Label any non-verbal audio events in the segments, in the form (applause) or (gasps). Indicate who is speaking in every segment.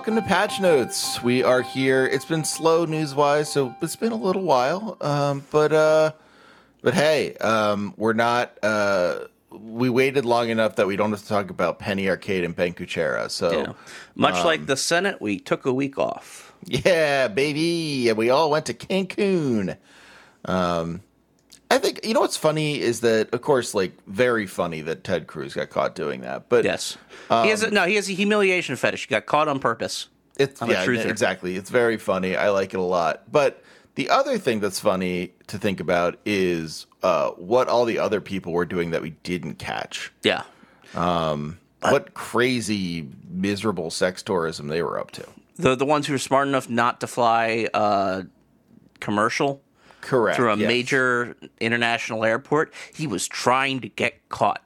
Speaker 1: welcome to Patch Notes. We are here. It's been slow news wise, so it's been a little while. Um, but uh, but hey, um, we're not. Uh, we waited long enough that we don't have to talk about Penny Arcade and Ben Kuchera. So
Speaker 2: Yeah. Much like the Senate, we took a week off.
Speaker 1: yeah, baby, and we all went to Cancun. Um, I think you know what's funny is that, of course, like very funny that Ted Cruz got caught doing that. But
Speaker 2: Yes. he has a, no, he has a humiliation fetish. He got caught on purpose.
Speaker 1: It's
Speaker 2: I'm
Speaker 1: yeah, exactly. It's very funny. I like it a lot. But the other thing that's funny to think about is uh, what all the other people were doing that we didn't catch.
Speaker 2: Yeah.
Speaker 1: what crazy, miserable sex tourism they were up to.
Speaker 2: The the ones who were smart enough not to fly uh, commercial
Speaker 1: Correct.
Speaker 2: through a
Speaker 1: yes.
Speaker 2: major international airport, he was trying to get caught.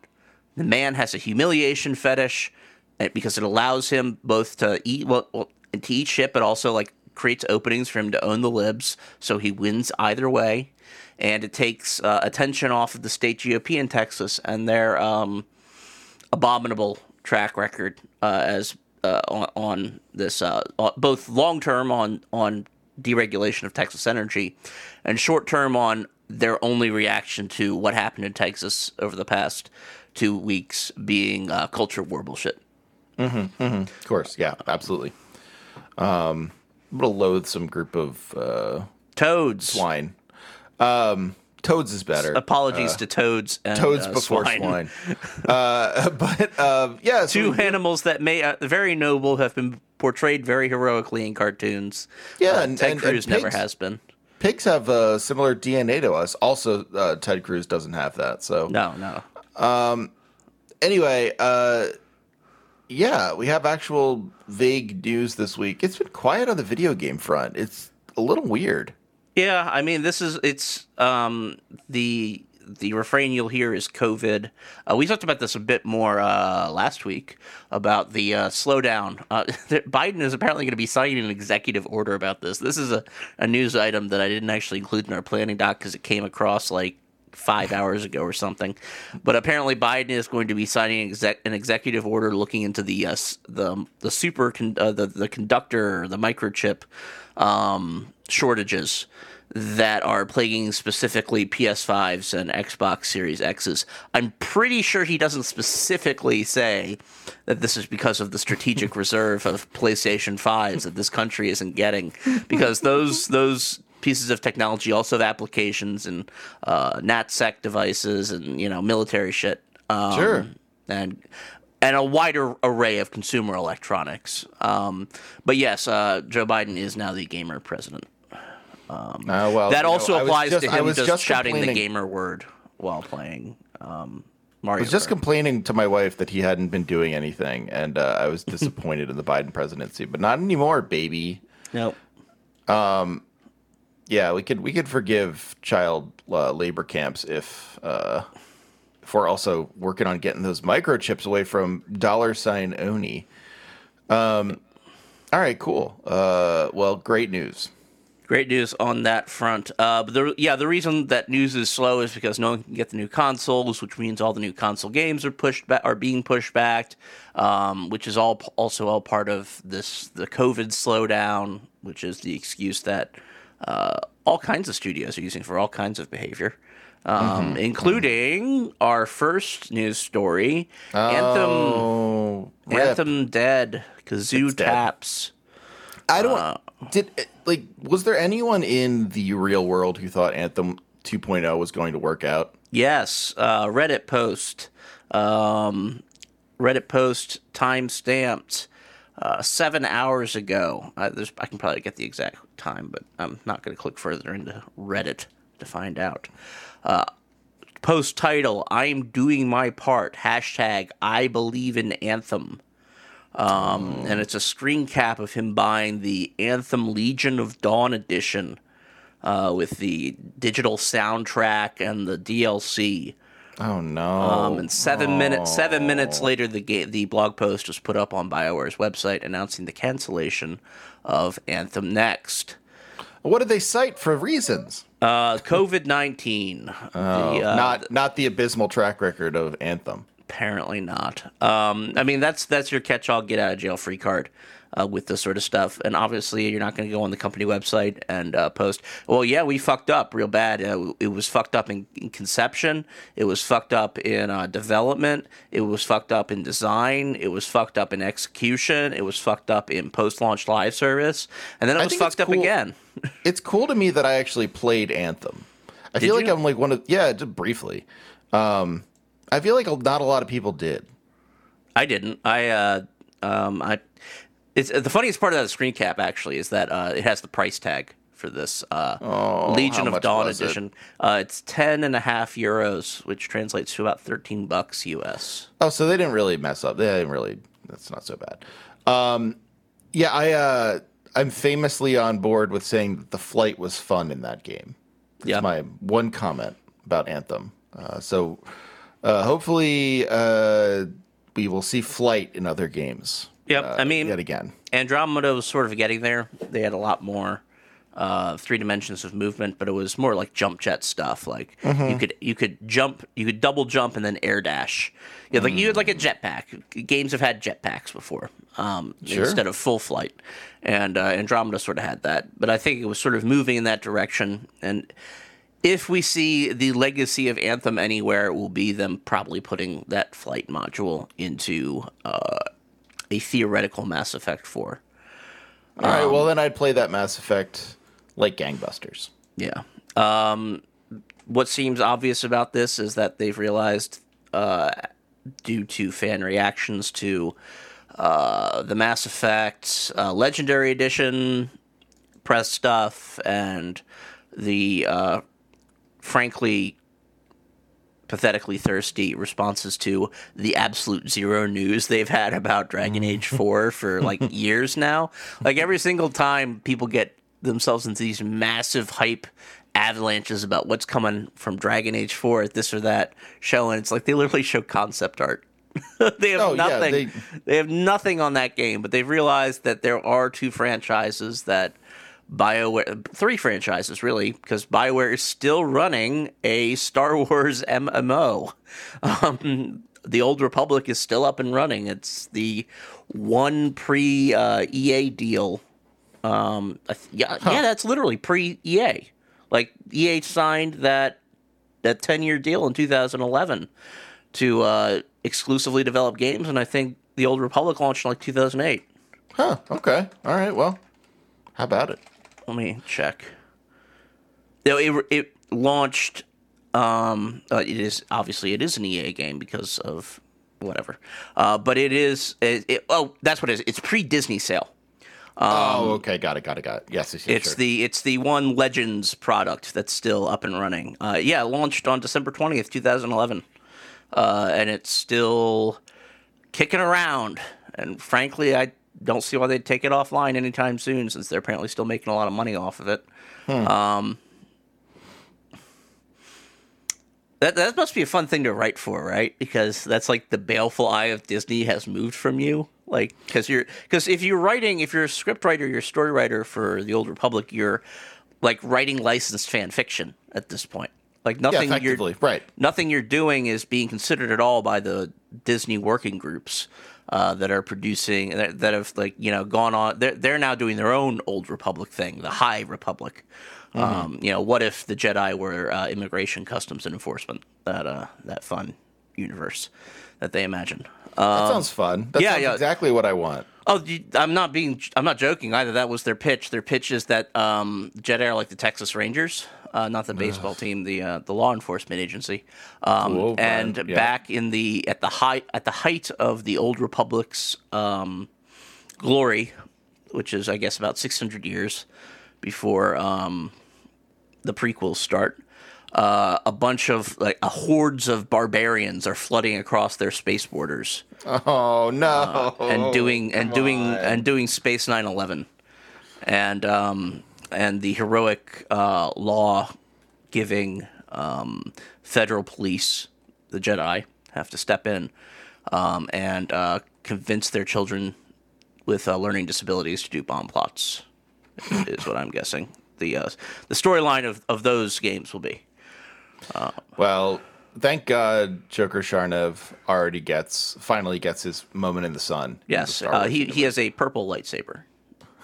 Speaker 2: The man has a humiliation fetish eh, because it allows him both to eat well, well to eat shit, but also like creates openings for him to own the libs, so he wins either way. And it takes uh, attention off of the state GOP in Texas and their um, abominable track record uh, as uh, on, on this uh, both long term on on deregulation of Texas energy and short term on their only reaction to what happened in Texas over the past two weeks being uh, culture war bullshit.
Speaker 1: Of course. Yeah, absolutely. Um, what a loathsome group of uh,
Speaker 2: Toads.
Speaker 1: swine. Um, toads is better.
Speaker 2: Apologies to toads and
Speaker 1: toads
Speaker 2: uh,
Speaker 1: before
Speaker 2: swine.
Speaker 1: swine. uh, (laughs) but um, yeah,
Speaker 2: Two animals that may uh, very noble have been portrayed very heroically in cartoons.
Speaker 1: Yeah,
Speaker 2: Uh,
Speaker 1: and-
Speaker 2: Ted
Speaker 1: and- and
Speaker 2: Cruz never
Speaker 1: pigs.
Speaker 2: has been.
Speaker 1: Pigs have a similar DNA to us. Also, uh, Ted Cruz doesn't have that. So
Speaker 2: No, no.
Speaker 1: anyway, uh, yeah, we have actual vague news this week. It's been quiet on the video game front. It's a little weird.
Speaker 2: Yeah, I mean, this is it's um the the refrain you'll hear is COVID. Uh, we talked about this a bit more uh, last week about the uh, slowdown. Uh, (laughs) Biden is apparently going to be signing an executive order about this. This is a, a news item that I didn't actually include in our planning doc because it came across like five hours ago or something. But apparently, Biden is going to be signing an, exec- an executive order looking into the uh, the the super con- uh, the the conductor the microchip um, shortages that are plaguing specifically PS5s and Xbox Series X's. I'm pretty sure he doesn't specifically say that this is because of the strategic (laughs) reserve of PlayStation 5s that this country isn't getting, because those (laughs) those pieces of technology also have applications and uh, NatSec devices and you know military shit. Um,
Speaker 1: Sure.
Speaker 2: And and a wider array of consumer electronics. Um, but yes, uh, Joe Biden is now the gamer president.
Speaker 1: Uh, well,
Speaker 2: That
Speaker 1: you know,
Speaker 2: also applies
Speaker 1: just-
Speaker 2: to him
Speaker 1: was
Speaker 2: just, shouting the gamer word while playing um, Mario.
Speaker 1: I was just
Speaker 2: Kart.
Speaker 1: complaining to my wife that he hadn't been doing anything, and uh, I was (laughs) disappointed in the Biden presidency. But not anymore, baby.
Speaker 2: nope.
Speaker 1: Yeah, we could we could forgive child uh, labor camps if uh, if we're also working on getting those microchips away from dollar sign Oni. Um, all right, cool. Uh, well, great news.
Speaker 2: Great news on that front. Uh, but the, yeah, the reason that news is slow is because no one can get the new consoles, which means all the new console games are pushed back, are being pushed back, um, which is all also all part of this the COVID slowdown, which is the excuse that uh, all kinds of studios are using for all kinds of behavior. Um, including our first news story, Anthem,
Speaker 1: Oh, rip.
Speaker 2: Anthem dead, Kazoo
Speaker 1: It's dead.
Speaker 2: taps.
Speaker 1: I don't. did like was there anyone in the real world who thought Anthem 2.0 was going to work out?
Speaker 2: Yes, uh, Reddit post. Um, Reddit post time stamped uh, seven hours ago. I can probably get the exact time, but I'm not going to click further into Reddit to find out. Uh, post title: I'm doing my part. Hashtag I believe in Anthem. Um, And it's a screen cap of him buying the Anthem Legion of Dawn edition uh, with the digital soundtrack and the DLC.
Speaker 1: Oh no!
Speaker 2: Um, and seven minutes seven minutes later, the ga- the blog post was put up on Bioware's website announcing the cancellation of Anthem Next.
Speaker 1: what did they cite for reasons?
Speaker 2: Uh, COVID nineteen, the uh,
Speaker 1: not not the abysmal track record of Anthem.
Speaker 2: Apparently not. Um, I mean, that's that's your catch-all, get out of jail free card uh, with this sort of stuff. And obviously, you're not going to go on the company website and uh, post, "Well, yeah, we fucked up real bad. Uh, it was fucked up in, in, conception. It was fucked up in uh, development. It was fucked up in design. It was fucked up in execution. It was fucked up in post-launch live service, and then it was fucked up
Speaker 1: cool.
Speaker 2: again." (laughs)
Speaker 1: it's cool to me that I actually played Anthem. I did feel you? like I'm like one of yeah, just briefly. Um, I feel like not a lot of people did.
Speaker 2: I didn't. I uh, um, I it's the funniest part of that screen cap actually is that uh, it has the price tag for this uh,
Speaker 1: oh,
Speaker 2: Legion of Dawn edition. It? Uh, it's ten and a half euros, which translates to about thirteen bucks US.
Speaker 1: Oh, so they didn't really mess up. They didn't really. That's not so bad. Um, yeah, I uh, I'm famously on board with saying that the flight was fun in that game. That's yeah. my one comment about Anthem. Uh, so uh, hopefully uh, we will see flight in other games.
Speaker 2: Yep, uh, I mean,
Speaker 1: yet again,
Speaker 2: Andromeda was sort of getting there. They had a lot more uh, three dimensions of movement, but it was more like jump jet stuff. Like mm-hmm. you could you could jump, you could double jump and then air dash. You had, like mm. you had like a jetpack. Games have had jetpacks before um, sure. instead of full flight, and uh, Andromeda sort of had that. But I think it was sort of moving in that direction. And if we see the legacy of Anthem anywhere, it will be them probably putting that flight module into uh, a theoretical Mass Effect 4.
Speaker 1: All right, um, well then I'd play that Mass Effect like gangbusters.
Speaker 2: Yeah. Um, what seems obvious about this is that they've realized, uh, due to fan reactions to uh, the Mass Effect uh, Legendary Edition press stuff and the uh, frankly pathetically thirsty responses to the absolute zero news they've had about Dragon mm. Age 4 for like (laughs) years now. Like every single time people get themselves into these massive hype avalanches about what's coming from Dragon Age 4 at this or that show and it's like they literally show concept art. (laughs) they have oh, nothing. Yeah, they... they have nothing on that game, but they've realized that there are two franchises that BioWare, three franchises really, because BioWare is still running a Star (laughs) Wars MMO. Um, the Old Republic is still up and running. It's the one pre uh, EA deal. Um, yeah, huh. yeah, that's literally pre EA. Like EA signed that that ten year deal in 2011 to uh, exclusively develop games, and I think the Old Republic launched in like 2008.
Speaker 1: Huh. Okay. All right. Well, how about it?
Speaker 2: Let me check. No, it it launched. Um, uh, it is obviously it is an EA game because of whatever. Uh, but it is. It, it, oh, that's what it is. It's pre Disney sale.
Speaker 1: Um, oh, okay, got it, got it, got it. Yes, yes,
Speaker 2: yes it's
Speaker 1: sure.
Speaker 2: the it's the one Legends product that's still up and running. Uh, yeah, launched on December twentieth, two thousand eleven, uh, and it's still kicking around. And frankly, I don't see why they'd take it offline anytime soon, since they're apparently still making a lot of money off of it. Hmm. Um, that that must be a fun thing to write for, right? Because that's like the baleful eye of Disney has moved from you. Like, because you're because if you're writing, if you're a script writer, you're a story writer for the Old Republic, you're like writing licensed fan fiction at this point. Like nothing
Speaker 1: yeah,
Speaker 2: you're
Speaker 1: right.
Speaker 2: Nothing you're doing is being considered at all by the Disney working groups uh, that are producing that, that, have like you know gone on. They're they're now doing their own old Republic thing, the High Republic. Mm-hmm. Um, you know, what if the Jedi were uh, immigration, customs, and enforcement? That uh, that fun universe that they imagine.
Speaker 1: Um, that sounds fun. That yeah, yeah, exactly what I want.
Speaker 2: Oh, I'm not being. I'm not joking either. That was their pitch. Their pitch is that um, Jedi are like the Texas Rangers uh, not the baseball Ugh. team, the uh, the law enforcement agency. Um, cool, and yeah. back in the at the height at the height of the old republic's um, glory, which is I guess about 600 years before um, the prequels start. Uh, a bunch of like a hordes of barbarians are flooding across their space borders. (laughs)
Speaker 1: Oh no! Uh,
Speaker 2: and doing and Come doing on. and doing space 9/11, and um, and the heroic uh, law giving um, federal police, the Jedi, have to step in um, and uh, convince their children with uh, learning disabilities to do bomb plots. is what I'm guessing. The uh, the storyline of, of those games will be.
Speaker 1: Uh, well, thank God Joker Sharnev already gets finally gets his moment in the sun. in the
Speaker 2: Yes, uh, he
Speaker 1: universe.
Speaker 2: he has a purple lightsaber.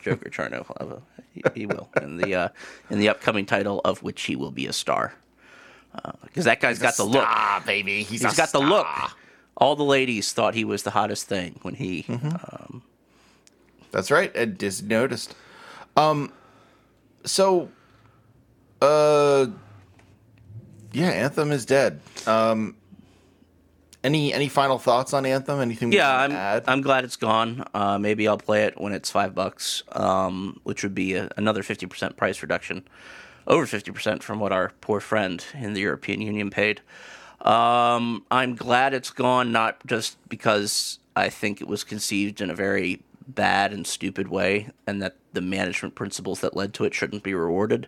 Speaker 2: Joker Charno, will have (laughs) a- he, he will in the uh, in the upcoming title of which he will be a star. Because that guy's got the look.
Speaker 1: Ah, baby. He's,
Speaker 2: He's got the look. All the ladies thought he was the hottest thing when he.
Speaker 1: Mm-hmm. That's right. And Disney noticed. Um, so, uh, yeah, Anthem is dead. Um, any any final thoughts on Anthem? Anything?
Speaker 2: Yeah, I'm
Speaker 1: add?
Speaker 2: I'm glad it's gone. Uh, maybe I'll play it when it's five bucks, um, which would be a, another fifty percent price reduction, over fifty percent from what our poor friend in the European Union paid. Um, I'm glad it's gone, not just because I think it was conceived in a very bad and stupid way, and that the management principles that led to it shouldn't be rewarded,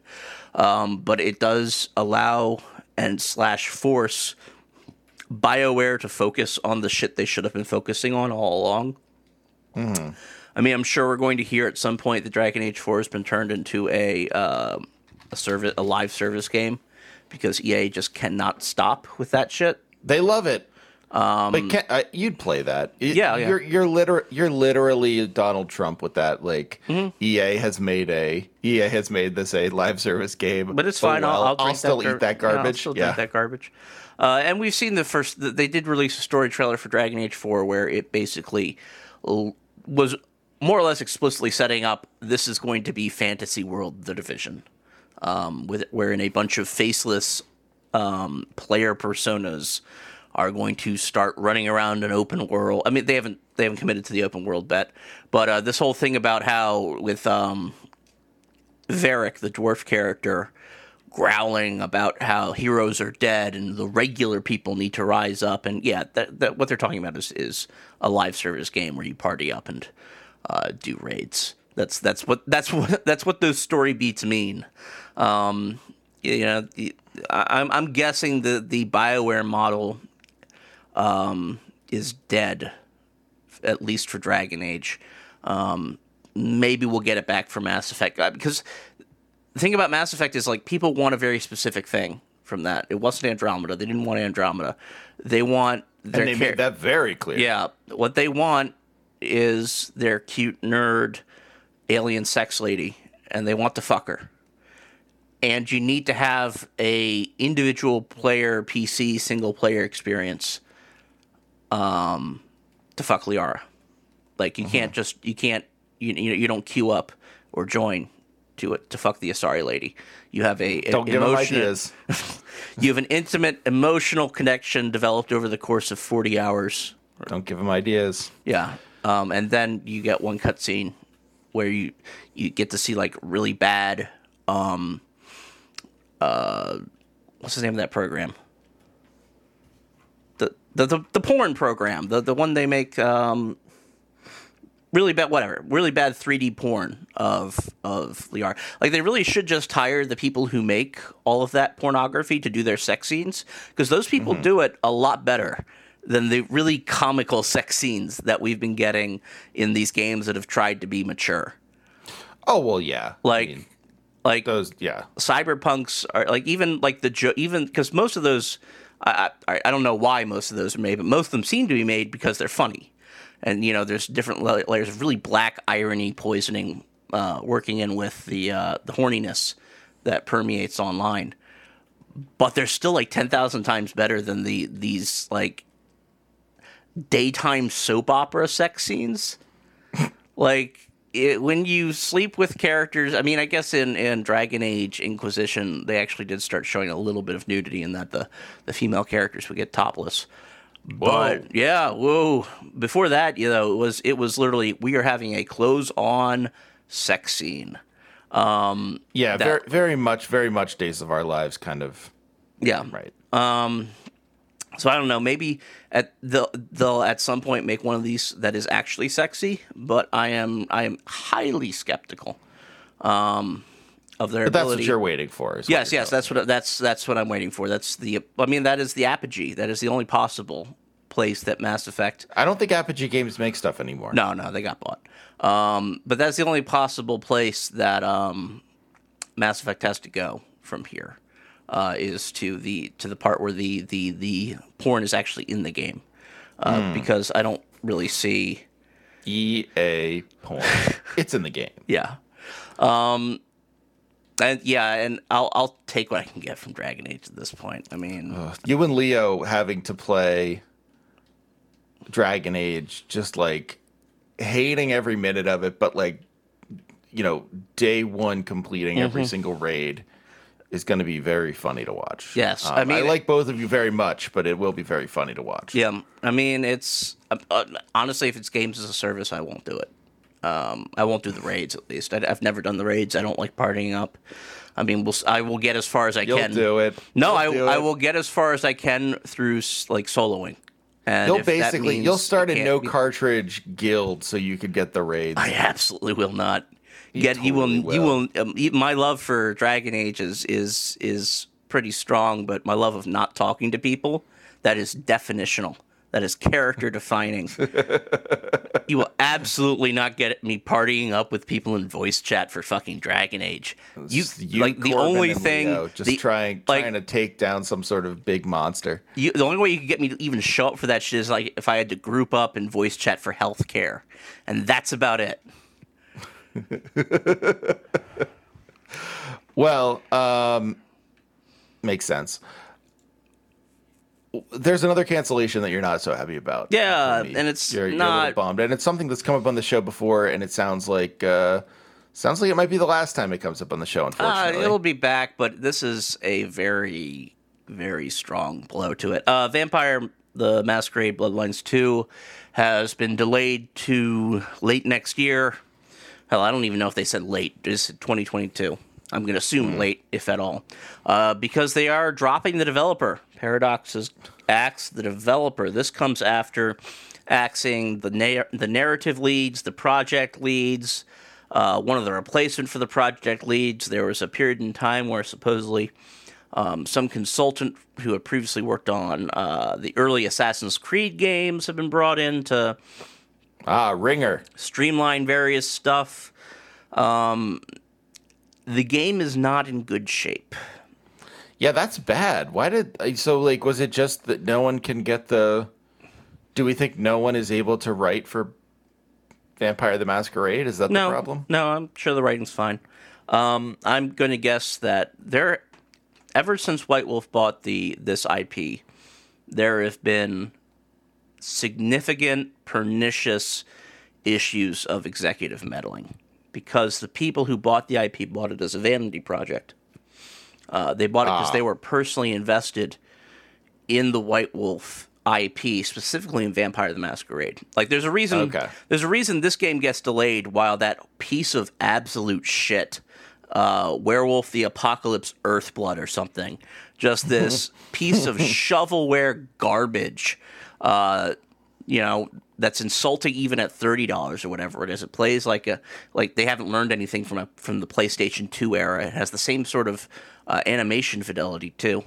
Speaker 2: um, but it does allow and slash force BioWare to focus on the shit they should have been focusing on all along. I mean, I'm sure we're going to hear at some point that Dragon Age 4 has been turned into a um a service, a live service game, because EA just cannot stop with that shit.
Speaker 1: They love it. Um, but can, uh, you'd play that. Y-
Speaker 2: Yeah, yeah.
Speaker 1: You're you're liter- you're literally Donald Trump with that. Like
Speaker 2: Mm-hmm.
Speaker 1: EA has made a EA has made this a live service game.
Speaker 2: But it's
Speaker 1: so
Speaker 2: fine. I'll,
Speaker 1: well.
Speaker 2: I'll,
Speaker 1: still
Speaker 2: that gar-
Speaker 1: eat that
Speaker 2: yeah, I'll
Speaker 1: garbage.
Speaker 2: still
Speaker 1: Yeah,
Speaker 2: drink that garbage. Uh, and we've seen the first. th- They did release a story trailer for Dragon Age Four, where it basically l- was more or less explicitly setting up this is going to be fantasy world, the division, um, with wherein a bunch of faceless um, player personas are going to start running around an open world. I mean, they haven't they haven't committed to the open world bet, but uh, this whole thing about how with um, Varric, the dwarf character, growling about how heroes are dead and the regular people need to rise up. And yeah, that, that what they're talking about is, is a live service game where you party up and uh, do raids. That's that's what that's what (laughs) that's what those story beats mean. Um, you know, I'm I'm guessing the the Bioware model um, is dead, at least for Dragon Age. Um, maybe we'll get it back for Mass Effect uh, because the thing about Mass Effect is like people want a very specific thing from that. It wasn't Andromeda. They didn't want Andromeda. They want their
Speaker 1: and they
Speaker 2: char-
Speaker 1: made that very clear.
Speaker 2: yeah. What they want is their cute nerd alien sex lady, and they want to fuck her. And you need to have a individual player PC single player experience um, to fuck Liara. Like you can't just you can't you you, you don't queue up or join to it to fuck the Asari lady. You have a
Speaker 1: Don't give them
Speaker 2: emotional-
Speaker 1: ideas. (laughs)
Speaker 2: you have an intimate emotional connection developed over the course of 40 hours
Speaker 1: Don't give them ideas.
Speaker 2: yeah um, and then you get one cutscene where you you get to see like really bad um uh what's the name of that program the the the, porn program the the one they make um really bad whatever really bad 3d porn of of Liara like they really should just hire the people who make all of that pornography to do their sex scenes because those people do it a lot better than the really comical sex scenes that we've been getting in these games that have tried to be mature
Speaker 1: Oh well, yeah.
Speaker 2: like
Speaker 1: I mean,
Speaker 2: like
Speaker 1: those, yeah.
Speaker 2: cyberpunks are like even like the jo- even because most of those I, I I don't know why most of those are made, but most of them seem to be made because they're funny, and you know there's different layers of really black irony poisoning uh, working in with the uh, the horniness that permeates online, but they're still like ten thousand times better than the these like daytime soap opera sex scenes, (laughs) like it, when you sleep with characters, I mean, I guess in, in Dragon Age Inquisition, they actually did start showing a little bit of nudity in that the, the female characters would get topless. But yeah, whoa! Before that, you know, it was it was literally we are having a clothes on sex scene.
Speaker 1: Um, yeah,
Speaker 2: that-
Speaker 1: very, very much, very much Days of Our Lives kind of.
Speaker 2: Yeah,
Speaker 1: Right.
Speaker 2: Um, So I don't know. Maybe at they'll, they'll at some point make one of these that is actually sexy, but I am I am highly skeptical um, of their
Speaker 1: but that's
Speaker 2: ability.
Speaker 1: what you're waiting for.
Speaker 2: Yes, yes, that's what that's that's what I'm waiting for. That's the I mean that is the apogee. That is the only possible place that Mass Effect.
Speaker 1: I don't think Apogee Games make stuff anymore.
Speaker 2: No, no, they got bought. Um, but that's the only possible place that um, Mass Effect has to go from here. Uh, is to the to the part where the the the porn is actually in the game, uh, because I don't really see.
Speaker 1: EA porn. (laughs) it's in the game.
Speaker 2: Yeah. Um, and yeah, and I'll I'll take what I can get from Dragon Age at this point. I mean,
Speaker 1: You and Leo having to play Dragon Age, just like hating every minute of it, but like, you know, day one completing
Speaker 2: Mm-hmm.
Speaker 1: every single raid is going to be very funny to watch.
Speaker 2: Yes,
Speaker 1: Um,
Speaker 2: I mean-
Speaker 1: I like both of you very much, but it will be very funny to watch.
Speaker 2: yeah, I mean, it's uh, uh, honestly, if it's games as a service, I won't do it. Um, I won't do the raids at least. I, I've never done the raids. I don't like partying up. I mean, we'll, I will get as far as I
Speaker 1: You'll
Speaker 2: can.
Speaker 1: do it.
Speaker 2: No, I,
Speaker 1: You'll do
Speaker 2: I
Speaker 1: it.
Speaker 2: will get as far as I can through like soloing. And
Speaker 1: You'll basically you'll start a no
Speaker 2: be-
Speaker 1: cartridge guild so you could get the raids.
Speaker 2: I absolutely will not. Get you will
Speaker 1: totally
Speaker 2: you
Speaker 1: will.
Speaker 2: will um, my love for Dragon Age is is is pretty strong, but my love of not talking to people that is definitional. That is character defining. (laughs) you will absolutely not get me partying up with people in voice chat for fucking Dragon Age. You,
Speaker 1: You,
Speaker 2: like the only thing
Speaker 1: Leo, just
Speaker 2: the,
Speaker 1: trying
Speaker 2: like-
Speaker 1: trying to take down some sort of big monster.
Speaker 2: you, the only way you could get me to even show up for that shit is like if I had to group up and voice chat for healthcare, and that's about it. (laughs)
Speaker 1: Well, um, makes sense. There's another cancellation that you're not so happy about.
Speaker 2: Yeah, and it's
Speaker 1: you're, you're
Speaker 2: not-
Speaker 1: bummed, and it's something that's come up on the show before, and it sounds like uh, sounds like it might be the last time it comes up on the show.
Speaker 2: Uh,
Speaker 1: Unfortunately,
Speaker 2: it'll be back, but this is a very, very strong blow to it. Uh, Vampire the Masquerade Bloodlines 2 has been delayed to late next year. Hell, I don't even know if they said late. It's 2022. I'm going to assume late, if at all, uh, because they are dropping the developer. Paradox has axed the developer. This comes after axing the na- the narrative leads, the project leads, uh, one of the replacement for the project leads. There was a period in time where supposedly um, some consultant who had previously worked on uh, the early Assassin's Creed games have been brought in to
Speaker 1: ah, Ringer.
Speaker 2: streamline various stuff. Um, the game is not in good shape.
Speaker 1: Yeah, that's bad. Why did so? Like, was it just that no one can get the? Do we think no one is able to write for Vampire the Masquerade? Is that
Speaker 2: No
Speaker 1: the problem?
Speaker 2: No, I'm sure the writing's fine. Um, I'm going to guess that there, ever since White Wolf bought the this IP, there have been significant pernicious issues of executive meddling because the people who bought the IP bought it as a vanity project. Uh, they bought it because they were personally invested in the White Wolf IP, specifically in Vampire the Masquerade. Like, there's a reason.
Speaker 1: Okay.
Speaker 2: There's a reason this game gets delayed while that piece of absolute shit, uh, Werewolf the Apocalypse Earthblood or something, just this (laughs) piece of shovelware garbage, uh, you know, that's insulting even at thirty dollars or whatever it is. It plays like a like they haven't learned anything from a, from the PlayStation Two era. It has the same sort of uh, animation fidelity too.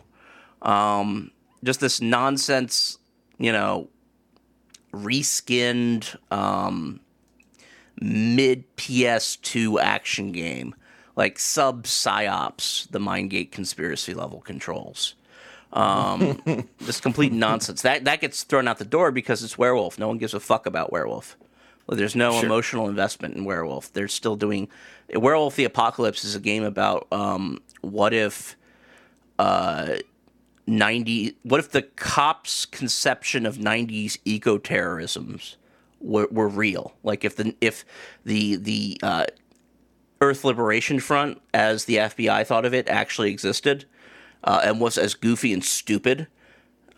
Speaker 2: Um, just this nonsense, you know, reskinned um, mid PS2 action game, like sub Psi-Ops, the Mindgate conspiracy level controls. Um, (laughs) just complete nonsense. That that gets thrown out the door because it's Werewolf. No one gives a fuck about Werewolf. Well, there's no emotional investment in Werewolf. They're still doing Werewolf: The Apocalypse is a game about um, what if 90 what if the cops conception of 90s eco-terrorisms were, were real like if the if the the uh, earth liberation front as the fbi thought of it actually existed uh, and was as goofy and stupid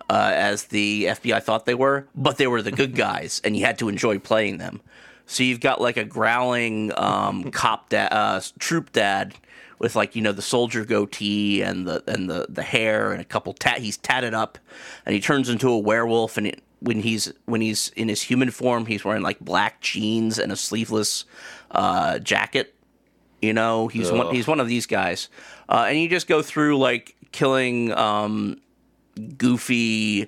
Speaker 2: uh, as the FBI thought they were, but they were the good (laughs) guys, and you had to enjoy playing them. So you've got like a growling um, cop dad, uh, troop dad with like you know the soldier goatee and the and the the hair and a couple tat. He's tatted up, and he turns into a werewolf. And it, when he's when he's in his human form, he's wearing like black jeans and a sleeveless uh, jacket. You know, he's one, he's one of these guys, uh, and you just go through like killing um, goofy,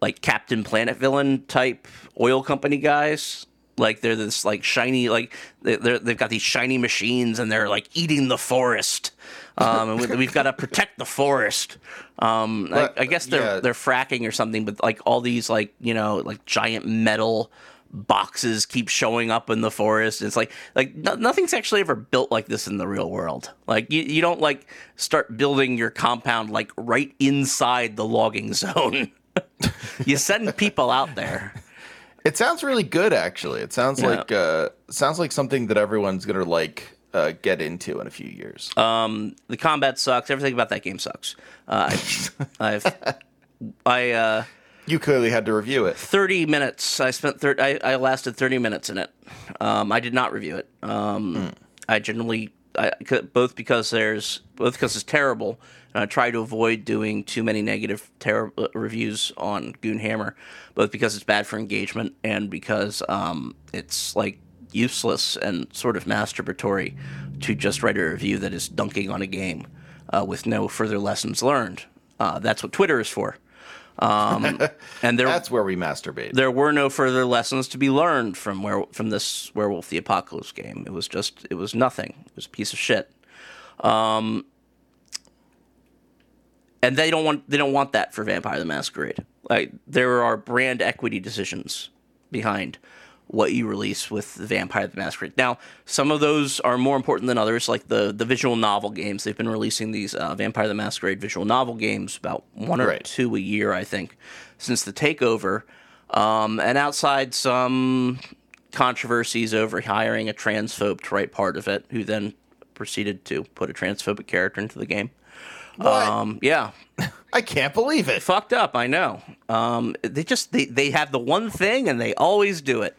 Speaker 2: like Captain Planet villain type oil company guys. like they're this like shiny like they- they're, they've got these shiny machines and they're like eating the forest um, and we- we've got to protect the forest um, I, I guess they're
Speaker 1: yeah.
Speaker 2: they're fracking or something but like all these like you know like giant metal boxes keep showing up in the forest it's like like no, nothing's actually ever built like this in the real world like you, you don't like start building your compound like right inside the logging (laughs) zone you send people out there
Speaker 1: It sounds really good, actually. It sounds
Speaker 2: Yeah.
Speaker 1: like uh, sounds like something that everyone's gonna like uh, get into in a few years.
Speaker 2: Um, the combat sucks. Everything about that game sucks. Uh, I, I've, I, uh,
Speaker 1: you clearly had to review it.
Speaker 2: 30 minutes. I spent, thir- I, I lasted 30 minutes in it. Um, I did not review it. Um, I generally, I, both because there's, both because it's terrible, and I try to avoid doing too many negative ter- uh, reviews on Goonhammer, both because it's bad for engagement and because um, it's like useless and sort of masturbatory to just write a review that is dunking on a game uh, with no further lessons learned. Uh, that's what Twitter is for. Um, (laughs) and there,
Speaker 1: That's where we masturbate.
Speaker 2: there were no further lessons to be learned from where from this Werewolf the Apocalypse game. It was just it was nothing. It was a piece of shit. Um, and they don't want they don't want that for Vampire the Masquerade. Like there are brand equity decisions behind what you release with the Vampire the Masquerade. Now, some of those are more important than others, like the the visual novel games. They've been releasing these uh, Vampire the Masquerade visual novel games about one or two a year, I think, since the takeover. Um, and outside some controversies over hiring a transphobe to write part of it, who then proceeded to put a transphobic character into the game.
Speaker 1: What?
Speaker 2: Um, yeah, (laughs)
Speaker 1: I can't believe it.
Speaker 2: fucked up. I know. Um, they just they, they have the one thing and they always do it.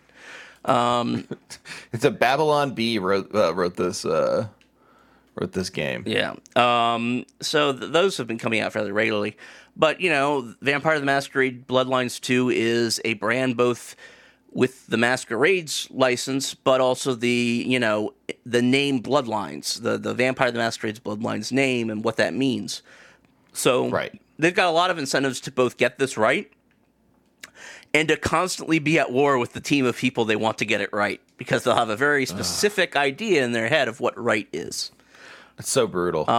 Speaker 2: (laughs)
Speaker 1: It's a Babylon Bee wrote uh, wrote this uh, wrote this game.
Speaker 2: Yeah. Um, so th- those have been coming out fairly regularly. But, you know, Vampire the Masquerade Bloodlines 2 is a brand both with the Masquerade's license, but also the, you know, the name Bloodlines, the, the Vampire the Masquerade's Bloodlines name and what that means. So
Speaker 1: Right.
Speaker 2: they've got a lot of incentives to both get this right and to constantly be at war with the team of people they want to get it right because they'll have a very specific idea in their head of what right is
Speaker 1: It's so brutal.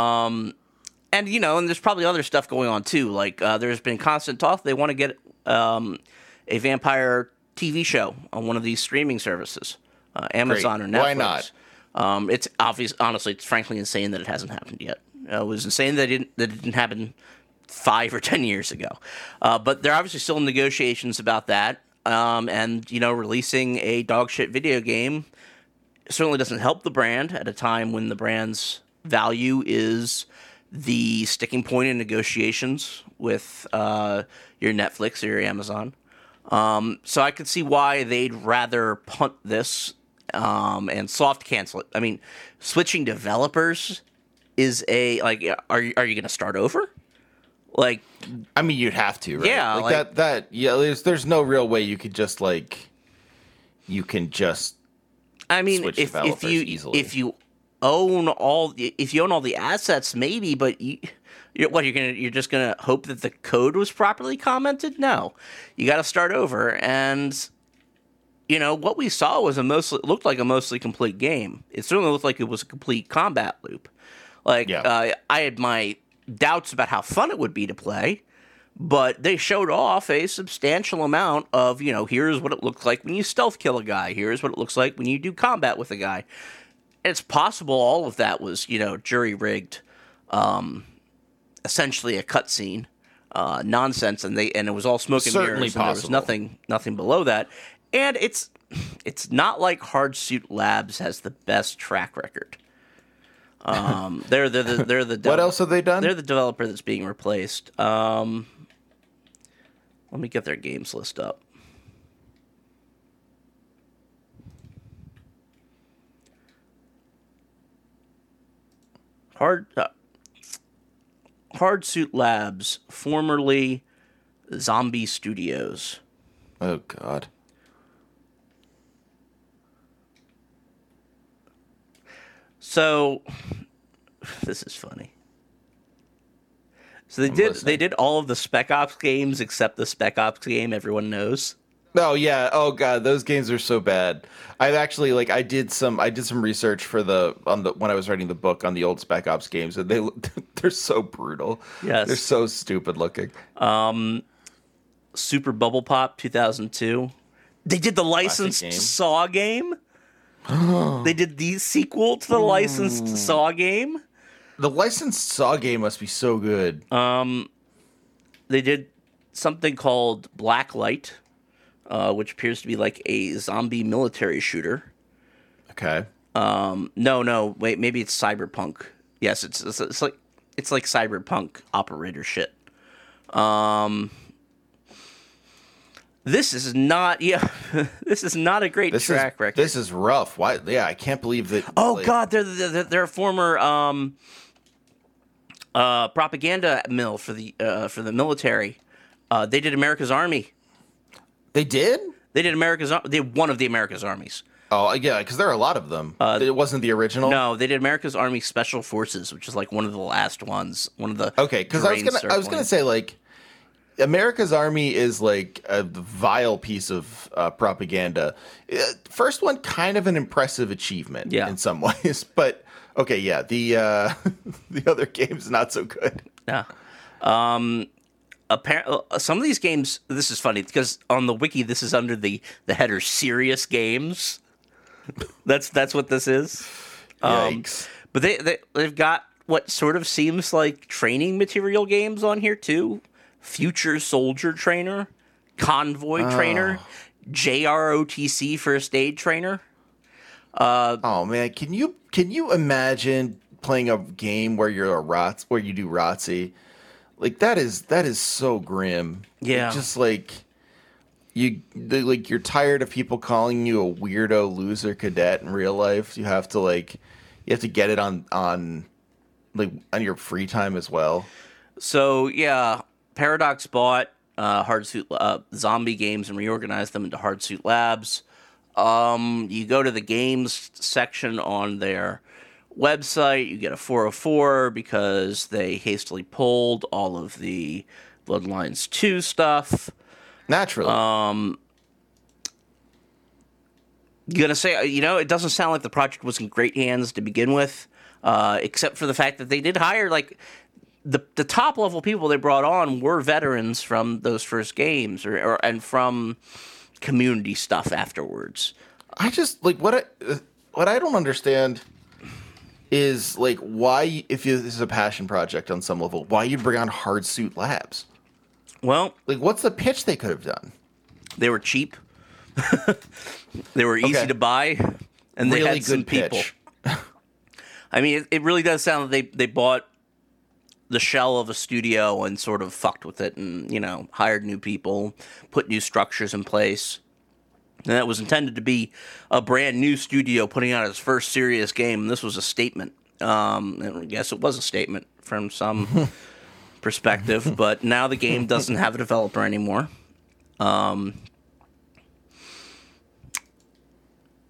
Speaker 2: and you know, and there's probably other stuff going on too. Like uh, there's been constant talk they want to get um, a vampire TV show on one of these streaming services, uh, Amazon or Netflix.
Speaker 1: Why not?
Speaker 2: Um, it's obvious. Honestly, it's frankly insane that it hasn't happened yet. Uh, it was insane that it didn't that it didn't happen five or ten years ago. Uh, but they're obviously still in negotiations about that. Um, and you know, releasing a dog shit video game certainly doesn't help the brand at a time when the brand's value is the sticking point in negotiations with uh, your Netflix or your Amazon. Um, so I could see why they'd rather punt this um, and soft cancel it. I mean, switching developers is a like, are are you going to start over? Like,
Speaker 1: I mean, you'd have to, right?
Speaker 2: Yeah,
Speaker 1: like,
Speaker 2: like-
Speaker 1: that. That yeah. There's there's no real way you could just like you can just
Speaker 2: I mean,
Speaker 1: Switch
Speaker 2: if if you
Speaker 1: easily.
Speaker 2: if you own all if you own all the assets, maybe, but you. You're, what you're gonna? You're just gonna hope that the code was properly commented? No, you got to start over. And you know what we saw was a mostly looked like a mostly complete game. It certainly looked like it was a complete combat loop. Like
Speaker 1: Yeah.
Speaker 2: uh, I had my doubts about how fun it would be to play, but they showed off a substantial amount of you know here's what it looks like when you stealth kill a guy. Here's what it looks like when you do combat with a guy. It's possible all of that was you know jury rigged, um, essentially a cutscene. Uh, nonsense, and they and it was all smoke and
Speaker 1: Certainly
Speaker 2: mirrors, and there was nothing nothing below that. And it's it's not like Hardsuit Labs has the best track record. Um, they're they're the they're the (laughs)
Speaker 1: What else have they done?
Speaker 2: they're the developer that's being replaced. Um, let me get their games list up. Hard uh, Hardsuit Labs, formerly Zombie Studios.
Speaker 1: oh God.
Speaker 2: So (sighs) this is funny. So they did
Speaker 1: listening.
Speaker 2: they did all of the Spec Ops games except the Spec Ops game everyone knows.
Speaker 1: Oh yeah. Oh god, those games are so bad. I've actually like I did some I did some research for the on the when I was writing the book on the old Spec Ops games and they (laughs) they're so brutal.
Speaker 2: Yes.
Speaker 1: They're so stupid looking.
Speaker 2: Um Super Bubble Pop 2002. They did the licensed
Speaker 1: game.
Speaker 2: Saw game. (gasps) they did the sequel to the licensed Saw game.
Speaker 1: The licensed Saw game must be so good.
Speaker 2: Um, They did something called Blacklight, uh, which appears to be like a zombie military shooter.
Speaker 1: okay.
Speaker 2: Um, No, no, wait, maybe it's Cyberpunk. Yes, it's it's, it's like it's like Cyberpunk operator shit. Um, this is not (laughs) yeah, this is not a great
Speaker 1: This
Speaker 2: track
Speaker 1: is
Speaker 2: record.
Speaker 1: this is rough. Why? Yeah, I can't believe that.
Speaker 2: Oh
Speaker 1: like-
Speaker 2: God, they're they're, they're a former um, uh, propaganda mill for the uh, for the military. Uh, they did America's Army.
Speaker 1: they did.
Speaker 2: They did America's. They did one of the America's armies.
Speaker 1: Oh yeah, because there are a lot of them. it wasn't the original.
Speaker 2: Uh, No, they did America's Army Special Forces, which is like one of the last ones. One of the
Speaker 1: Okay, because I was gonna I was gonna say like America's Army is like a vile piece of uh, propaganda. Uh, First one, kind of an impressive achievement
Speaker 2: Yeah.
Speaker 1: in some (laughs) ways, but okay, yeah, the uh, (laughs) the other game's not so good.
Speaker 2: Yeah. Um, apparently, some of these games. This is funny because on the wiki, this is under the the header "serious games." that's that's what this is. Um,
Speaker 1: Yikes!
Speaker 2: But they, they they've got what sort of seems like training material games on here too. Future Soldier Trainer, Convoy Trainer, ah. JROTC First Aid Trainer.
Speaker 1: Uh, oh man, can you can you imagine playing a game where you're a rot where you do ROTC? Like that is that is so grim.
Speaker 2: Yeah.
Speaker 1: just like you the, like you're tired of people calling you a weirdo loser cadet in real life. You have to like you have to get it on on like on your free time as well.
Speaker 2: So yeah, Paradox bought uh, Hardsuit uh, Zombie Games and reorganized them into Hardsuit Labs. Um, you go to the games section on their website, you get a 404 because they hastily pulled all of the Bloodlines 2 stuff.
Speaker 1: Naturally.
Speaker 2: Uh, gonna say, uh, you know, it doesn't sound like the project was in great hands to begin with, uh, except for the fact that they did hire like the the top level people they brought on were veterans from those first games, or, or and from community stuff afterwards.
Speaker 1: I just like what I what I don't understand is like why if you, this is a passion project on some level, why you'd bring on Hardsuit Labs?
Speaker 2: Well,
Speaker 1: Like what's the pitch they could have done?
Speaker 2: they were cheap, (laughs) they were easy
Speaker 1: Okay.
Speaker 2: to buy, and they
Speaker 1: really
Speaker 2: had some
Speaker 1: good
Speaker 2: people. (laughs) I mean, it, it really does sound like they they bought the shell of a studio and sort of fucked with it, and you know, hired new people, put new structures in place. And that was intended to be a brand new studio putting out its first serious game. And this was a statement. Um, and I guess it was a statement from some (laughs) perspective, but now the game doesn't have a developer anymore. Um,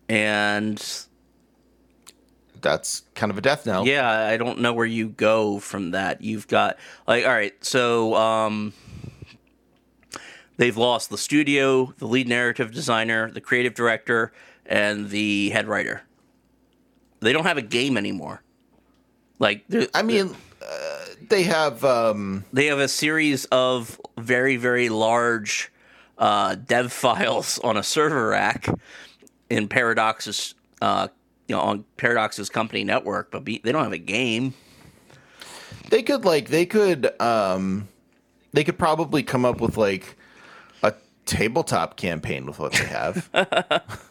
Speaker 2: and
Speaker 1: That's kind of a death knell.
Speaker 2: yeah, I don't know where you go from that. You've got like all right, so um they've lost the studio, the lead narrative designer, the creative director, and the head writer. They don't have a game anymore. Like they're-
Speaker 1: I mean, uh, they have um
Speaker 2: they have a series of very very large uh, dev (laughs) files on a server rack in Paradox's uh, you know on Paradox's company network, but be, they don't have a game.
Speaker 1: they could like they could um they could probably come up with like a tabletop campaign with what they have. (laughs)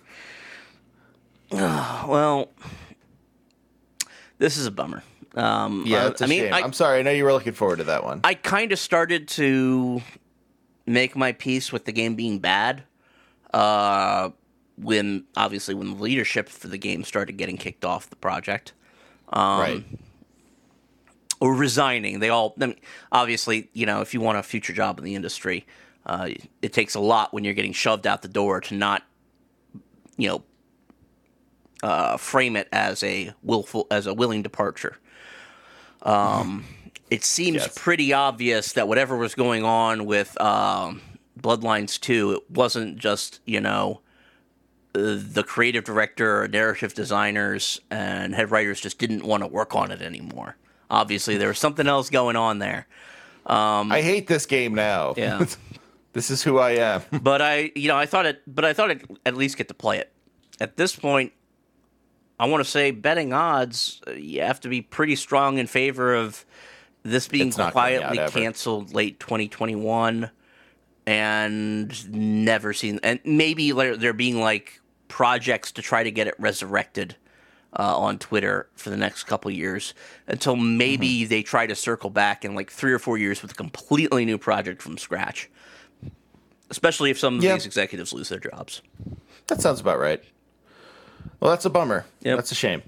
Speaker 1: (sighs)
Speaker 2: Well, this is a bummer. Um,
Speaker 1: yeah,
Speaker 2: uh, I mean,
Speaker 1: shame.
Speaker 2: I,
Speaker 1: I'm sorry. I know you were looking forward to that one.
Speaker 2: I kind of started to make my peace with the game being bad. Uh, when obviously when the leadership for the game started getting kicked off the project
Speaker 1: right.
Speaker 2: or resigning, they all I mean, obviously you know if you want a future job in the industry, uh, it takes a lot when you're getting shoved out the door to not you know uh, frame it as a willful as a willing departure. Um, it seems
Speaker 1: Yes.
Speaker 2: pretty obvious that whatever was going on with um, Bloodlines 2, it wasn't just, you know, the creative director, narrative designers, and head writers just didn't want to work on it anymore. Obviously, there was something else going on there.
Speaker 1: I hate this game now.
Speaker 2: Yeah. (laughs)
Speaker 1: this is who I am. (laughs)
Speaker 2: but I, you know, I thought it, but I thought I'd at least get to play it. At this point, I want to say betting odds, uh, you have to be pretty strong in favor of this being
Speaker 1: It's not coming out
Speaker 2: quietly canceled late 2021 and never seen, and maybe there there being like projects to try to get it resurrected. Uh, on Twitter for the next couple years until maybe
Speaker 1: Mm-hmm.
Speaker 2: they try to circle back in like three or four years with a completely new project from scratch especially if some of
Speaker 1: Yeah.
Speaker 2: these executives lose their jobs.
Speaker 1: That sounds about right. Well, that's a bummer.
Speaker 2: Yep.
Speaker 1: That's a shame.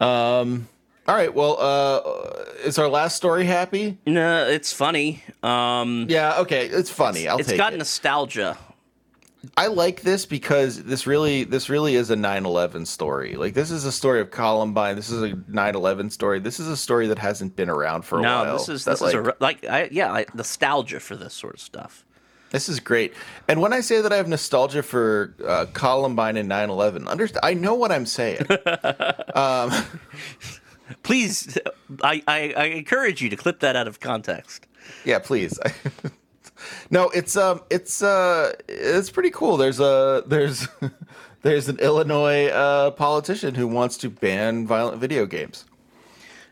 Speaker 1: Um. All right. Well, uh, is our last story happy?
Speaker 2: No, it's funny. Um,
Speaker 1: Yeah. Okay. It's funny. I'll
Speaker 2: it's
Speaker 1: take
Speaker 2: got
Speaker 1: it.
Speaker 2: nostalgia.
Speaker 1: I like this because this really this really is a 9/11 story. Like this is a story of Columbine. This is a 9/11 story. This is a story that hasn't been around for a
Speaker 2: No,
Speaker 1: while.
Speaker 2: this is this is a
Speaker 1: like,
Speaker 2: I, yeah, I, nostalgia for this sort of stuff.
Speaker 1: This is great. And when I say that I have nostalgia for uh, Columbine and 9/11, understand I know what I'm saying. (laughs)
Speaker 2: Please, I, I, I encourage you to clip that out of context.
Speaker 1: yeah, please. (laughs) no, it's um it's uh it's pretty cool. There's a there's (laughs) there's an Illinois uh, politician who wants to ban violent video games.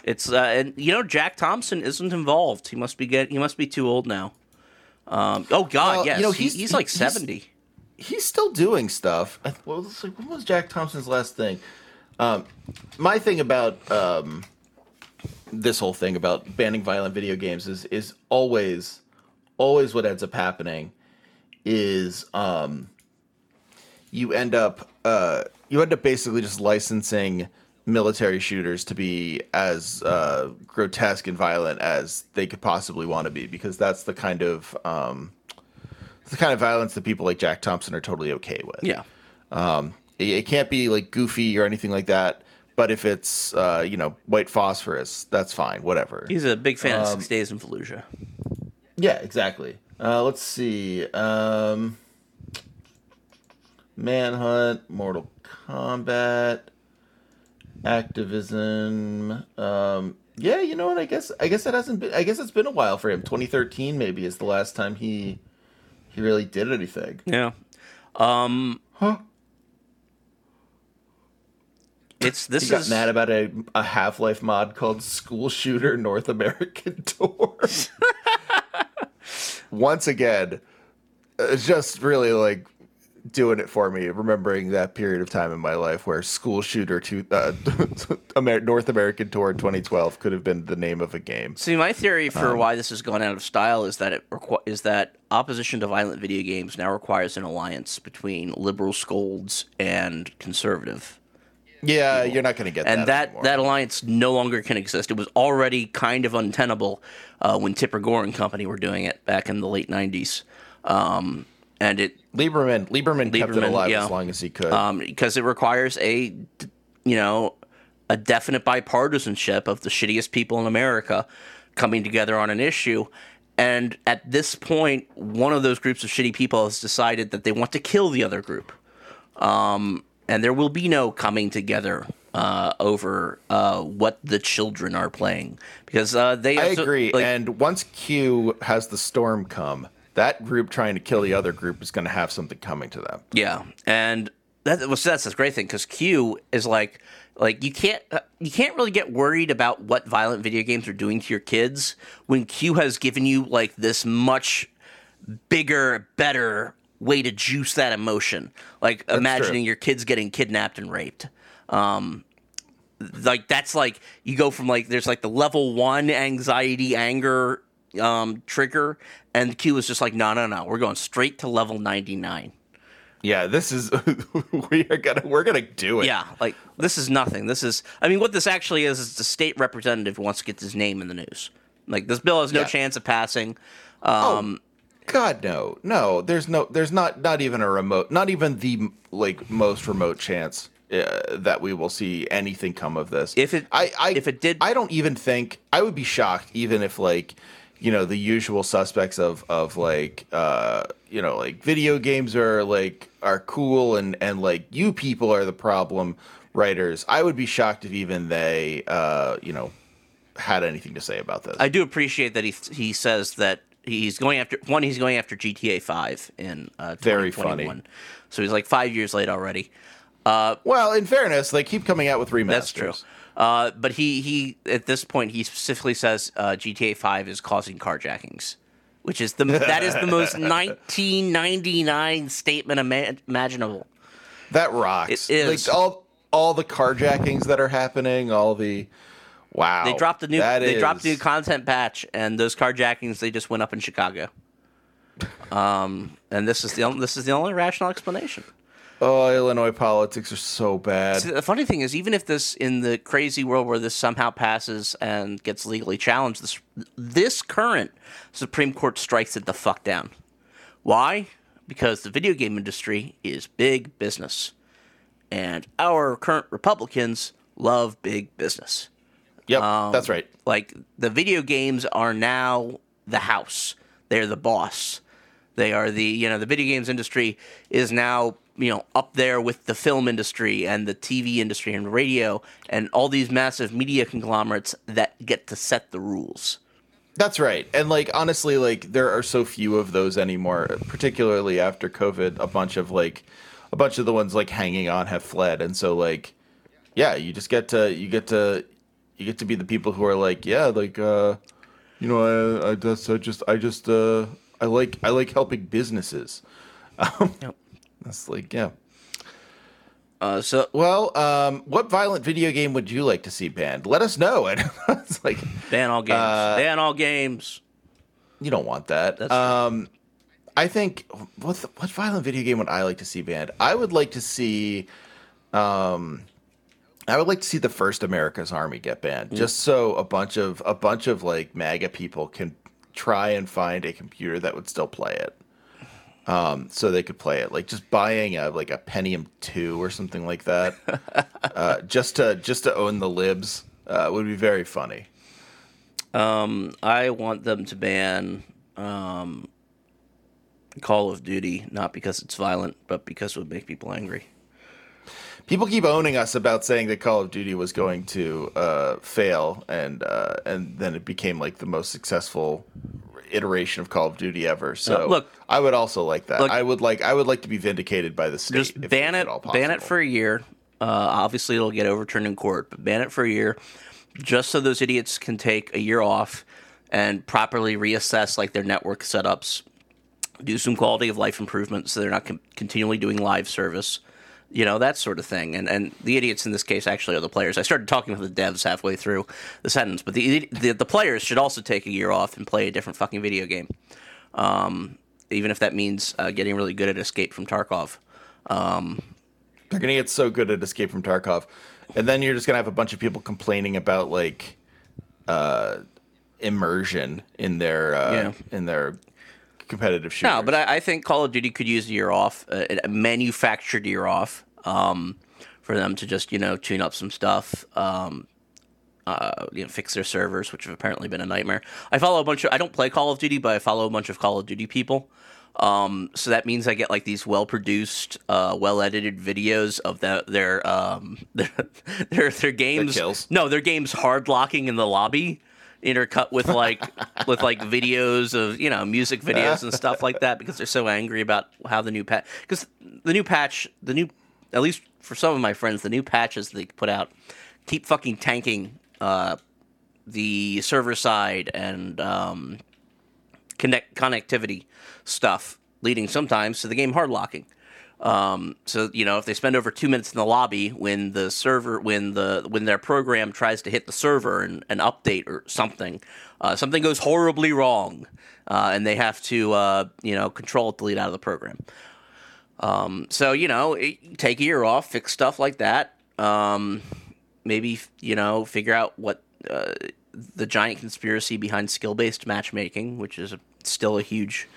Speaker 2: It's uh, and you know Jack Thompson isn't involved. He must be get he must be too old now. Um, oh God,
Speaker 1: Well,
Speaker 2: yes,
Speaker 1: you know,
Speaker 2: He-
Speaker 1: he's-
Speaker 2: he's, like
Speaker 1: he's-
Speaker 2: seventy.
Speaker 1: he's still doing stuff. What was, what was Jack Thompson's last thing? Um, my thing about um, this whole thing about banning violent video games is is always always what ends up happening is um, you end up uh, you end up basically just licensing military shooters to be as uh, grotesque and violent as they could possibly want to be because that's the kind of um, the kind of violence that people like Jack Thompson are totally okay with.
Speaker 2: Yeah,
Speaker 1: It, it can't be like goofy or anything like that. But if it's uh, you know white phosphorus, that's fine. Whatever.
Speaker 2: he's a big fan of
Speaker 1: Um,
Speaker 2: Six Days in Fallujah.
Speaker 1: Yeah, exactly. Uh, let's see. Um, Manhunt, Mortal Kombat, Activism. Um, yeah, you know what? I guess I guess it hasn't been. I guess it's been a while for him. 2013 maybe is the last time he he really did anything.
Speaker 2: Yeah. Um,
Speaker 1: Huh?
Speaker 2: It's this
Speaker 1: He got
Speaker 2: is
Speaker 1: mad about a, a Half Life mod called School Shooter North American (laughs) Tour. (laughs) Once again, it's just really like doing it for me, remembering that period of time in my life where School Shooter to uh, (laughs) North American Tour 2012 could have been the name of a game.
Speaker 2: See, my theory
Speaker 1: Um,
Speaker 2: for why this has gone out of style is that it requ- is that opposition to violent video games now requires an alliance between liberal scolds and conservative,
Speaker 1: Yeah, you're not going to get
Speaker 2: and
Speaker 1: that.
Speaker 2: that that alliance no longer can exist. It was already kind of untenable uh, when Tipper Gore and company were doing it back in the late '90s, um, and it
Speaker 1: Lieberman Lieberman, kept it
Speaker 2: Lieberman,
Speaker 1: alive
Speaker 2: yeah.
Speaker 1: as long as he could.
Speaker 2: um, because it requires a you know, a definite bipartisanship of the shittiest people in America coming together on an issue. And at this point, one of those groups of shitty people has decided that they want to kill the other group. Um, and there will be no coming together uh, over uh, what the children are playing because uh, they.
Speaker 1: I
Speaker 2: to-
Speaker 1: agree.
Speaker 2: like-
Speaker 1: and once Q has the storm come, that group trying to kill the other group is going to have something coming to them.
Speaker 2: Yeah, and that was that's a great thing because Q is like like you can't uh, you can't really get worried about what violent video games are doing to your kids when Q has given you like this much bigger, better way to juice that emotion. Like imagining
Speaker 1: true.
Speaker 2: your kids getting kidnapped and raped. Um, like that's like you go from like there's like the level one anxiety anger um trigger and the Q is just like no no no we're going straight to level 99
Speaker 1: Yeah, this is (laughs) we are gonna we're gonna do it.
Speaker 2: Yeah, like this is nothing. This is, I mean, what this actually is is the state representative wants to get his name in the news. Like this bill has no
Speaker 1: Yeah.
Speaker 2: chance of passing. Um,
Speaker 1: God no, no. There's no. There's not. Not even a remote. Not even the like most remote chance uh, that we will see anything come of this.
Speaker 2: If it-
Speaker 1: I, I,
Speaker 2: if it did-
Speaker 1: I don't even think I would be shocked even if like you know the usual suspects of of like uh you know like video games are like are cool and and like you people are the problem writers i would be shocked if even they uh you know had anything to say about this
Speaker 2: I do appreciate that he he says that he's going after one. He's going after GTA Five in uh,
Speaker 1: Very
Speaker 2: 2021.
Speaker 1: funny.
Speaker 2: So he's like five years late already. Uh,
Speaker 1: well in fairness they keep coming out with remasters
Speaker 2: That's true. Uh, but he, he at this point he specifically says uh, GTA Five is causing carjackings, which is the (laughs) that is the most 1999 statement ima- imaginable.
Speaker 1: that rocks
Speaker 2: It is.
Speaker 1: like all all the carjackings that are happening all the wow
Speaker 2: They dropped the new
Speaker 1: That
Speaker 2: they dropped the new content patch, and those carjackings they just went up in Chicago. Um, and this is the only, this is the only rational explanation.
Speaker 1: oh illinois politics are so bad
Speaker 2: See, the funny thing is, even if this in the crazy world where this somehow passes and gets legally challenged, this this current Supreme Court strikes it the fuck down. Why? Because the video game industry is big business, and our current Republicans love big business.
Speaker 1: Yep
Speaker 2: Um,
Speaker 1: that's right
Speaker 2: Like the video games are now the house. They're the boss. They are the you know the video games industry is now you know up there with the film industry and the TV industry and radio and all these massive media conglomerates that get to set the rules.
Speaker 1: That's right. And like honestly, like there are so few of those anymore, particularly after COVID, a bunch of like a bunch of the ones like hanging on have fled. And so like yeah, you just get to you get to you get to be the people who are like, yeah, like uh you know, I I just I just I just uh I like I like helping businesses. (laughs) Um,
Speaker 2: Yep.
Speaker 1: That's like, yeah.
Speaker 2: Uh, so
Speaker 1: Well, um, what violent video game would you like to see banned? Let us know. (laughs) it's like
Speaker 2: ban all games.
Speaker 1: Uh,
Speaker 2: ban all games.
Speaker 1: You don't want that.
Speaker 2: That's
Speaker 1: um, I think what the, what violent video game would I like to see banned? I would like to see, um, I would like to see the first America's Army get banned, just so a bunch of a bunch of like MAGA people can try and find a computer that would still play it. Um, so they could play it, like just buying a like a Pentium two or something like that, (laughs) uh, just to just to own the libs uh, would be very funny.
Speaker 2: Um, I want them to ban um, Call of Duty, not because it's violent, but because it would make people angry.
Speaker 1: People keep owning us about saying that Call of Duty was going to uh, fail, and uh, and then it became like the most successful iteration of Call of Duty ever. So
Speaker 2: Uh, look-
Speaker 1: I would also like that.
Speaker 2: Look-
Speaker 1: I would like I would like to be vindicated by the state.
Speaker 2: Just ban it, ban it for a year. Uh, obviously, it'll get overturned in court, but ban it for a year, just so those idiots can take a year off and properly reassess like their network setups, do some quality of life improvements, so they're not con- continually doing live service, you know that sort of thing. And and the idiots in this case actually are the players. I started talking with the devs halfway through the sentence, but the the, the players should also take a year off and play a different fucking video game, um, even if that means uh, getting really good at Escape from Tarkov.
Speaker 1: They're gonna get so good at Escape from Tarkov, and then you're just gonna have a bunch of people complaining about like uh, immersion in their uh,
Speaker 2: Yeah.
Speaker 1: in their competitive shooters.
Speaker 2: No, but I, I think Call of Duty could use a year off, a, a manufactured year off, um, for them to just you know tune up some stuff, um, uh, you know, fix their servers, which have apparently been a nightmare. I follow a bunch of I don't play Call of Duty, but I follow a bunch of Call of Duty people. Um, so that means I get like these well produced, uh, well edited videos of the, their um, (laughs) their, their their games. No, their games hard locking in the lobby, intercut with like with like videos of you know music videos and stuff like that because they're so angry about how the new patch because the new patch the new at least for some of my friends the new patches they put out keep fucking tanking uh, the server side and um, connect connectivity stuff, leading sometimes to the game hard locking. Um, so you know, if they spend over two minutes in the lobby when the server, when the when their program tries to hit the server and an update or something, uh, something goes horribly wrong, uh, and they have to uh, you know control delete out of the program. Um, so you know, it, take a year off, fix stuff like that. Um, maybe you know, figure out what uh, the giant conspiracy behind skill-based matchmaking, which is still a huge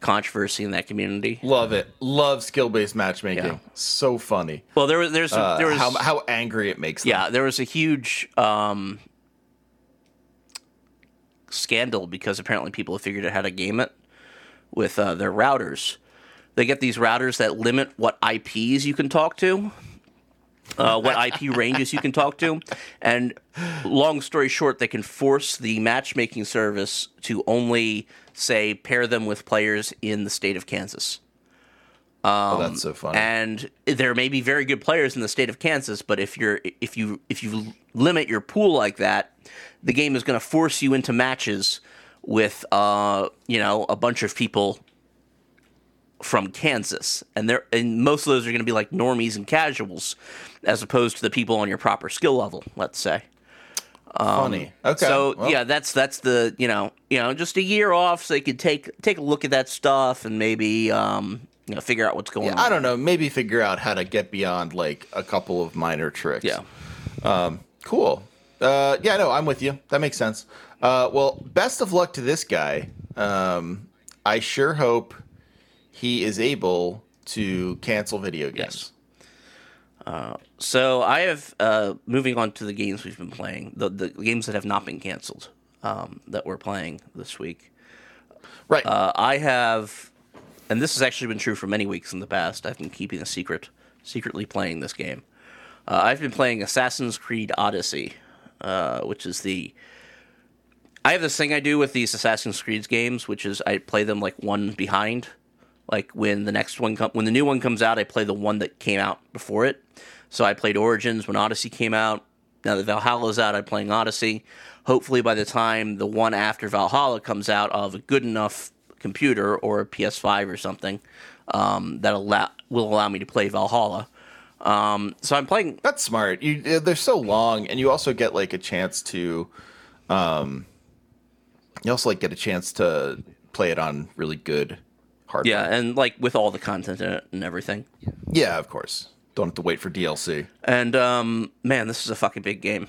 Speaker 2: controversy in that community.
Speaker 1: Love it. Love skill based matchmaking.
Speaker 2: Yeah.
Speaker 1: So funny.
Speaker 2: Well, there was there's
Speaker 1: Uh,
Speaker 2: there was
Speaker 1: how how angry it makes them.
Speaker 2: yeah there was a huge um, scandal because apparently people have figured out how to game it with uh, their routers. They get these routers that limit what IPs you can talk to, uh, what IP ranges you can talk to, and long story short, they can force the matchmaking service to only say pair them with players in the state of Kansas.
Speaker 1: oh, that's so funny.
Speaker 2: And there may be very good players in the state of Kansas, but if you're if you if you limit your pool like that, the game is going to force you into matches with uh you know a bunch of people from Kansas, and there and most of those are going to be like normies and casuals, as opposed to the people on your proper skill level. Let's say.
Speaker 1: funny. Okay.
Speaker 2: So
Speaker 1: well,
Speaker 2: yeah, that's that's the you know you know just a year off, so they could take take a look at that stuff and maybe um you know figure out what's going on.
Speaker 1: I don't know. Maybe figure out how to get beyond like a couple of minor tricks.
Speaker 2: Yeah.
Speaker 1: Cool. Uh, yeah, no, I'm with you. That makes sense. Uh, well, best of luck to this guy. Um, I sure hope he is able to cancel video games.
Speaker 2: So I have uh, moving on to the games we've been playing, the the games that have not been canceled um, that we're playing this week.
Speaker 1: Right.
Speaker 2: Uh, I have, and this has actually been true for many weeks in the past. I've been keeping a secret, secretly playing this game. Uh, I've been playing Assassin's Creed Odyssey, uh, which is the. I have this thing I do with these Assassin's Creed games, which is I play them like one behind. Like when the next one com- when the new one comes out, I play the one that came out before it. So I played Origins when Odyssey came out. Now that Valhalla's out, I'm playing Odyssey. Hopefully, by the time the one after Valhalla comes out, I'll have a good enough computer or a PS5 or something um, that allow will allow me to play Valhalla. Um, so I'm playing.
Speaker 1: That's smart. You uh, they're so long, and you also get like a chance to, um, you also like get a chance to play it on really good hardware.
Speaker 2: Yeah, and like with all the content in it and everything.
Speaker 1: Yeah, of course. Don't have to wait for DLC.
Speaker 2: And um, man, this is a fucking big game.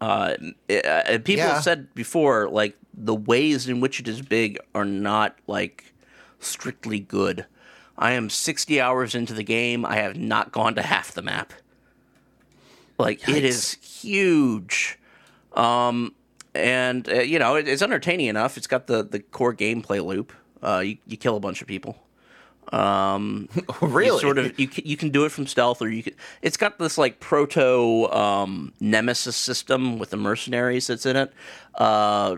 Speaker 2: Uh, it- uh, people
Speaker 1: Yeah.
Speaker 2: have said before, like the ways in which it is big are not like strictly good. I am 60 hours into the game. I have not gone to half the map. Like it is huge. Um, and uh, you know it, it's entertaining enough. It's got the the core gameplay loop. Uh, you you kill a bunch of people. Um, (laughs)
Speaker 1: really?
Speaker 2: you sort of you can, you can do it from stealth or you can it's got this like proto um, nemesis system with the mercenaries that's in it uh,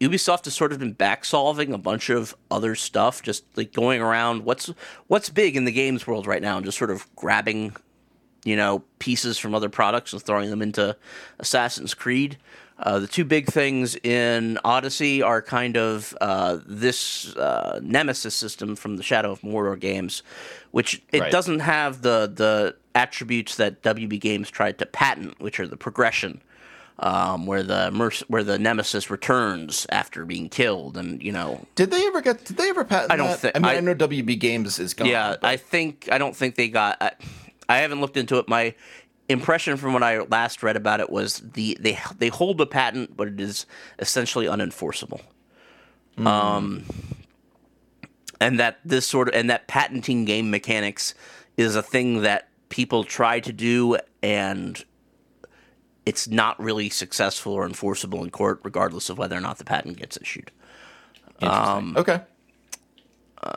Speaker 2: ubisoft has sort of been back solving a bunch of other stuff just like going around what's what's big in the games world right now and just sort of grabbing you know pieces from other products and throwing them into assassin's creed uh, the two big things in Odyssey are kind of uh, this uh, Nemesis system from the Shadow of Mordor games, which it
Speaker 1: Right.
Speaker 2: doesn't have the the attributes that WB Games tried to patent, which are the progression, um, where the merc- where the Nemesis returns after being killed, and you know,
Speaker 1: Did they ever get? Did they ever patent
Speaker 2: I don't
Speaker 1: that?
Speaker 2: thi-
Speaker 1: I mean, I,
Speaker 2: I-
Speaker 1: know WB Games is gone.
Speaker 2: yeah,
Speaker 1: but-
Speaker 2: I think I don't think they got. I, I haven't looked into it. My impression from when I last read about it was the they they hold a patent, but it is essentially unenforceable. Hmm. Um, and that this sort of and that patenting game mechanics is a thing that people try to do and it's not really successful or enforceable in court regardless of whether or not the patent gets issued
Speaker 1: Interesting. Um, okay. Uh,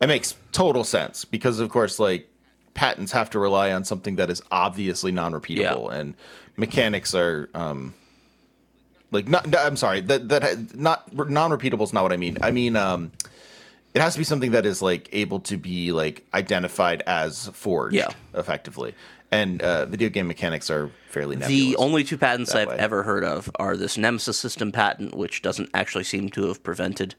Speaker 1: it makes total sense because, of course, like patents have to rely on something that is obviously non-repeatable, and mechanics are um, like not. no, I'm sorry that that not non-repeatable is not what I mean. I mean um, it has to be something that is like able to be like identified as forged,
Speaker 2: Yeah.
Speaker 1: effectively. And uh, video game mechanics are fairly.
Speaker 2: The only two patents I've
Speaker 1: way.
Speaker 2: ever heard of are this Nemesis system patent, which doesn't actually seem to have prevented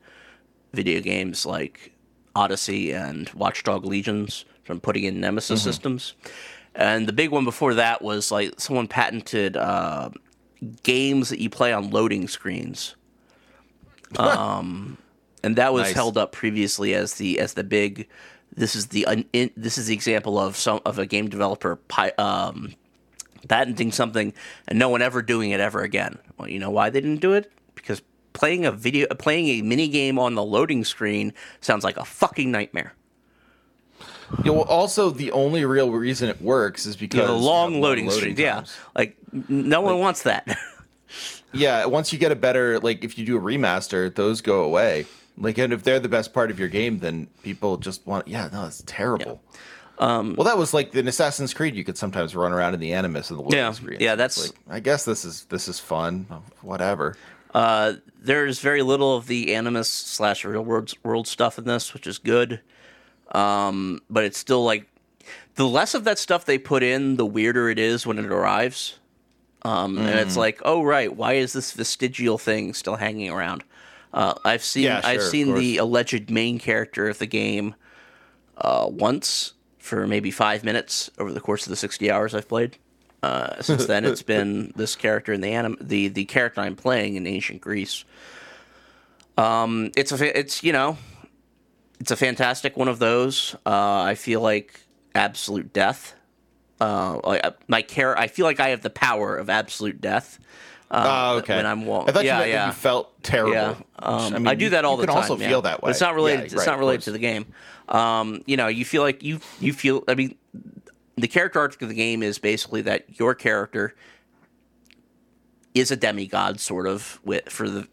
Speaker 2: video games like Odyssey and Watch Dogs Legions from putting in Nemesis
Speaker 1: Mm-hmm.
Speaker 2: systems. And the big one before that was like someone patented uh, games that you play on loading screens. Um, and that was
Speaker 1: Nice.
Speaker 2: held up previously as the as the big. This is the un, in, this is the example of some of a game developer pi, um, patenting something and no one ever doing it ever again. Well, you know why they didn't do it? Because playing a video, playing a mini game on the loading screen sounds like a fucking nightmare.
Speaker 1: Yeah, well, also the only real reason it works is because
Speaker 2: You a
Speaker 1: you
Speaker 2: long loading, screen. Yeah, like no one wants that. (laughs)
Speaker 1: yeah, once you get a better like if you do a remaster, those go away. Like, and if they're the best part of your game, then people just want. Yeah, no, it's terrible. Um, well, that was like in Assassin's Creed. You could sometimes run around in the Animus and the loading
Speaker 2: Yeah,
Speaker 1: screen.
Speaker 2: yeah, that's-
Speaker 1: like, I guess this is this is fun. Whatever.
Speaker 2: Uh, there's very little of the Animus slash real world world stuff in this, which is good. Um, but it's still like the less of that stuff they put in, the weirder it is when it arrives. Um, And
Speaker 1: Mm.
Speaker 2: it's like, oh right, why is this vestigial thing still hanging around? Uh, I've seen
Speaker 1: Yeah,
Speaker 2: I've seen the alleged main character of the game uh, once for maybe five minutes over the course of the sixty hours I've played. Uh, since then, it's (laughs) been this character in the anim- the the character I'm playing in ancient Greece. Um, it's a it's you know, it's a fantastic one of those. Uh, I feel like absolute death. Uh, like, uh, my care, I feel like I have the power of absolute death.
Speaker 1: Oh, okay.
Speaker 2: when I'm wa-
Speaker 1: I thought
Speaker 2: yeah,
Speaker 1: you
Speaker 2: yeah.
Speaker 1: that you felt terrible.
Speaker 2: Yeah, um, I, do that all
Speaker 1: you
Speaker 2: the
Speaker 1: can
Speaker 2: time.
Speaker 1: also
Speaker 2: yeah.
Speaker 1: feel that
Speaker 2: But
Speaker 1: way.
Speaker 2: it's not related.
Speaker 1: Yeah,
Speaker 2: it's
Speaker 1: right,
Speaker 2: not related to the game. Um, you know, you feel like you you feel. I mean, the character arc of the game is basically that your character is a demigod, sort of. With for the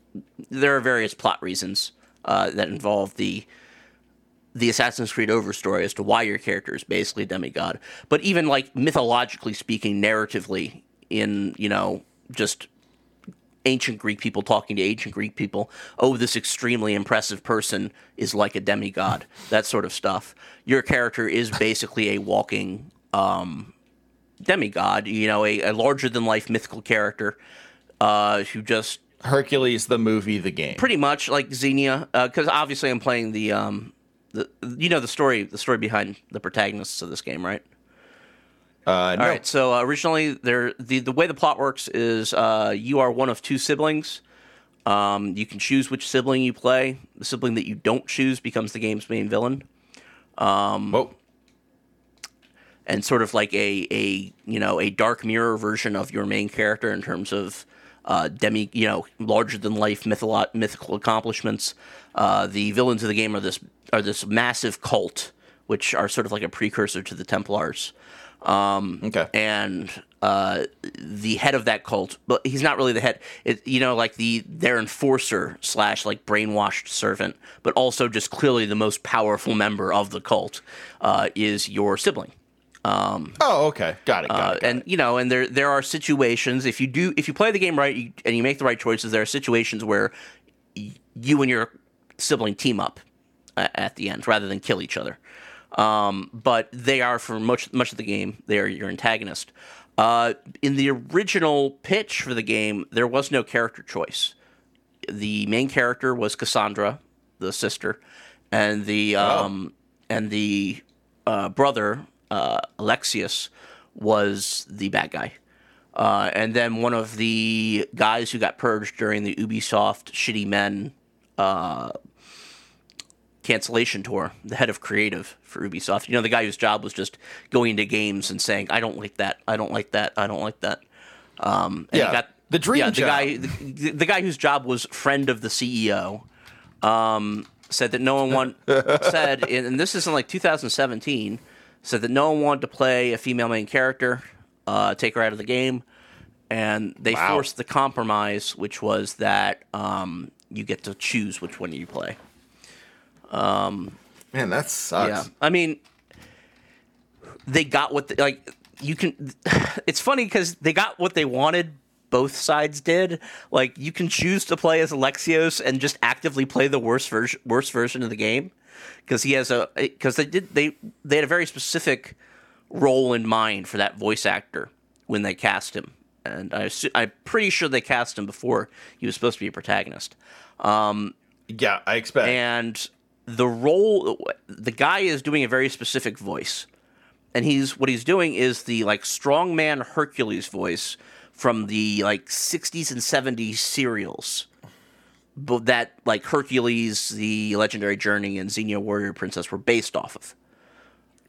Speaker 2: there are various plot reasons uh, that involve the the Assassin's Creed overstory as to why your character is basically a demigod. But even like mythologically speaking, narratively, in you know just ancient Greek people talking to ancient Greek people, oh, this extremely impressive person is like a demigod, (laughs) that sort of stuff. Your character is basically a walking um, demigod, you know, a, a larger than life mythical character uh, who just
Speaker 1: Hercules, the movie, the game.
Speaker 2: pretty much like Xena, because obviously I'm playing the um, the you know the story the story behind the protagonists of this game, right?
Speaker 1: Uh, no.
Speaker 2: All right. So uh, originally, there the the way the plot works is uh, you are one of two siblings. Um, you can choose which sibling you play. The sibling that you don't choose becomes the game's main villain,
Speaker 1: Whoa.
Speaker 2: and sort of like a a you know a dark mirror version of your main character in terms of uh, demi you know larger than life mytholo- mythical accomplishments. Uh, the villains of the game are this are this massive cult, which are sort of like a precursor to the Templars.
Speaker 1: Okay.
Speaker 2: and uh, the head of that cult, but he's not really the head. It, you know, like the their enforcer slash like brainwashed servant, but also just clearly the most powerful member of the cult uh, is your sibling.
Speaker 1: Oh, okay. Got it. Got
Speaker 2: Uh,
Speaker 1: it. got
Speaker 2: and
Speaker 1: it.
Speaker 2: you know, and there there are situations if you do if you play the game right you, and you make the right choices, there are situations where y- you and your sibling team up a- at the end rather than kill each other. Um, but they are for much much of the game they are your antagonist. Uh, in the original pitch for the game, there was no character choice. The main character was Cassandra, the sister, and the um, and the uh, brother uh, Alexios was the bad guy. Uh, and then one of the guys who got purged during the Ubisoft Shitty Men uh, cancellation tour, the head of creative for Ubisoft. You know, the guy whose job was just going into games and saying, "I don't like that. I don't like that. I don't like that." Um,
Speaker 1: Yeah, the dream
Speaker 2: yeah, the
Speaker 1: job.
Speaker 2: guy, the, the guy whose job was friend of the CEO, um, said that no one want, said, and this is in like 2017, said that no one wanted to play a female main character, uh, take her out of the game, and they
Speaker 1: Wow.
Speaker 2: forced the compromise, which was that um, you get to choose which one you play.
Speaker 1: Man, that sucks.
Speaker 2: Yeah, I mean, they got what they, like you can. (sighs) It's funny because they got what they wanted. Both sides did. Like you can choose to play as Alexios and just actively play the worst version, worst version of the game because he has a because they did they they had a very specific role in mind for that voice actor when they cast him, and I I'm pretty sure they cast him before he was supposed to be a protagonist Um,
Speaker 1: Yeah, I expect.
Speaker 2: and the role the guy is doing a very specific voice and he's what he's doing is the like strongman hercules voice from the like 60s and 70s serials but that like hercules the legendary journey and xena warrior princess were based off of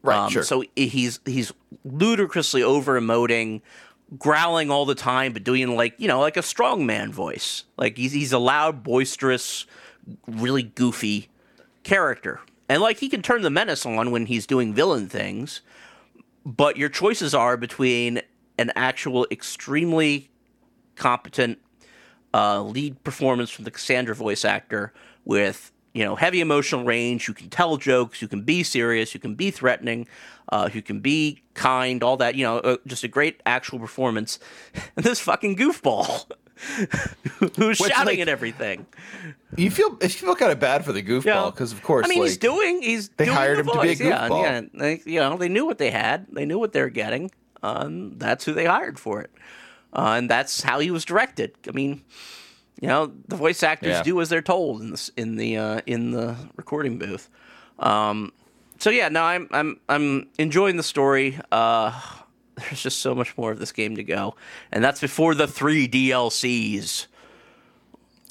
Speaker 1: right,
Speaker 2: um,
Speaker 1: sure.
Speaker 2: So he's he's ludicrously over emoting, growling all the time, but doing like you know like a strongman voice. Like he's he's a loud, boisterous, really goofy character, and like he can turn the menace on when he's doing villain things. But your choices are between an actual extremely competent uh, lead performance from the Cassandra voice actor with you know heavy emotional range. You can tell jokes. You can be serious. You can be threatening. Uh, you can be kind. All that. You know, uh, just a great actual performance. And (laughs) this fucking goofball. (laughs) Who's
Speaker 1: Which,
Speaker 2: shouting
Speaker 1: like,
Speaker 2: at everything?
Speaker 1: You feel you feel kind of bad for the goofball because, of course,
Speaker 2: I mean,
Speaker 1: like,
Speaker 2: he's doing. He's
Speaker 1: they
Speaker 2: doing
Speaker 1: hired
Speaker 2: the
Speaker 1: him to be a
Speaker 2: voice, yeah. Yeah, they, you know, they knew what they had. They knew what they were getting. Um, that's who they hired for it, uh, and that's how he was directed. I mean, you know, the voice actors
Speaker 1: Yeah.
Speaker 2: do as they're told in the in the uh, in the recording booth. Um, so yeah, no, I'm I'm I'm enjoying the story. Uh, (laughs) there's just so much more of this game to go, and that's before the three DLCs,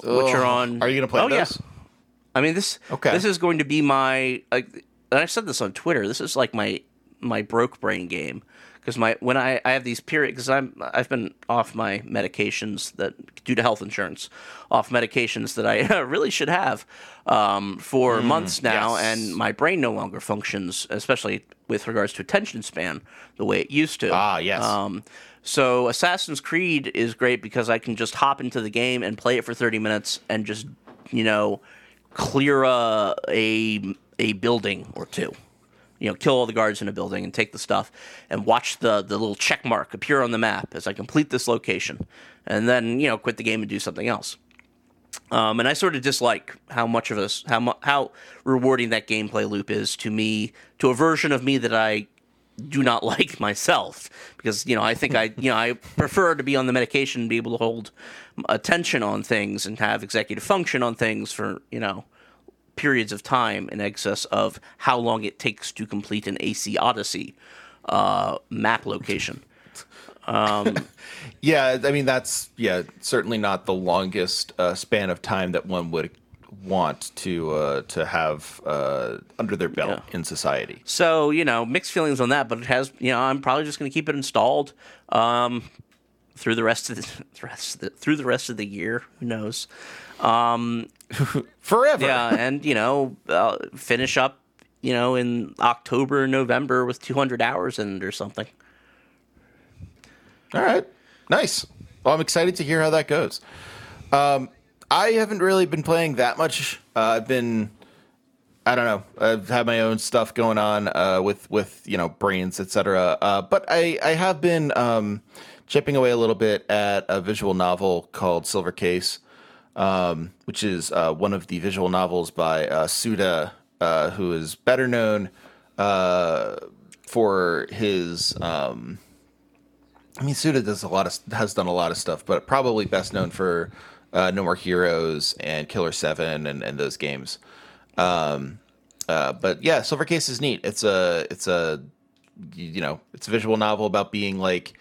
Speaker 2: which are on.
Speaker 1: Are you gonna play
Speaker 2: oh, yeah.
Speaker 1: those?
Speaker 2: I mean this.
Speaker 1: Okay.
Speaker 2: This is going to be my. Like, and I said this on Twitter. This is like my my broke brain game because my when I, I have these periods because I'm I've been off my medications that due to health insurance off medications that I (laughs) really should have um, for months now
Speaker 1: Mm, yes.
Speaker 2: and my brain no longer functions especially with regards to attention span the way it used to
Speaker 1: Ah, yes.
Speaker 2: um, so Assassin's Creed is great because I can just hop into the game and play it for 30 minutes and just, you know, clear a a, a building or two. You know, kill all the guards in a building and take the stuff and watch the, the little check mark appear on the map as I complete this location. And then, you know, quit the game and do something else. Um, and I sort of dislike how much of us how mu- how rewarding that gameplay loop is to me to a version of me that I do not (laughs) like myself because you know I think I (laughs) you know I prefer to be on the medication and be able to hold attention on things and have executive function on things for you know periods of time in excess of how long it takes to complete an AC Odyssey uh, map location. (laughs)
Speaker 1: Yeah, I mean that's yeah certainly not the longest uh, span of time that one would want to uh, to have uh, under their belt
Speaker 2: Yeah.
Speaker 1: in society.
Speaker 2: So you know mixed feelings on that, but it has you know I'm probably just going to keep it installed um, through the rest of the, (laughs) the rest of the, through the rest of the year. Who knows? (laughs)
Speaker 1: Forever.
Speaker 2: Yeah, and you know, uh, finish up, you know, in October, November with 200 hours in it or something.
Speaker 1: All right. Nice. Well, I'm excited to hear how that goes. Um, I haven't really been playing that much. Uh, I've been, I don't know, I've had my own stuff going on uh, with with you know brains, etc. Uh, but I I have been um, chipping away a little bit at a visual novel called Silver Case, um, which is uh, one of the visual novels by uh, Suda, uh, who is better known uh, for his. Um, I mean, Suda does a lot of has done a lot of stuff, but probably best known for uh, No More Heroes and Killer Seven and, and those games. Um, uh, but yeah, Silver Case is neat. It's a it's a you know it's a visual novel about being like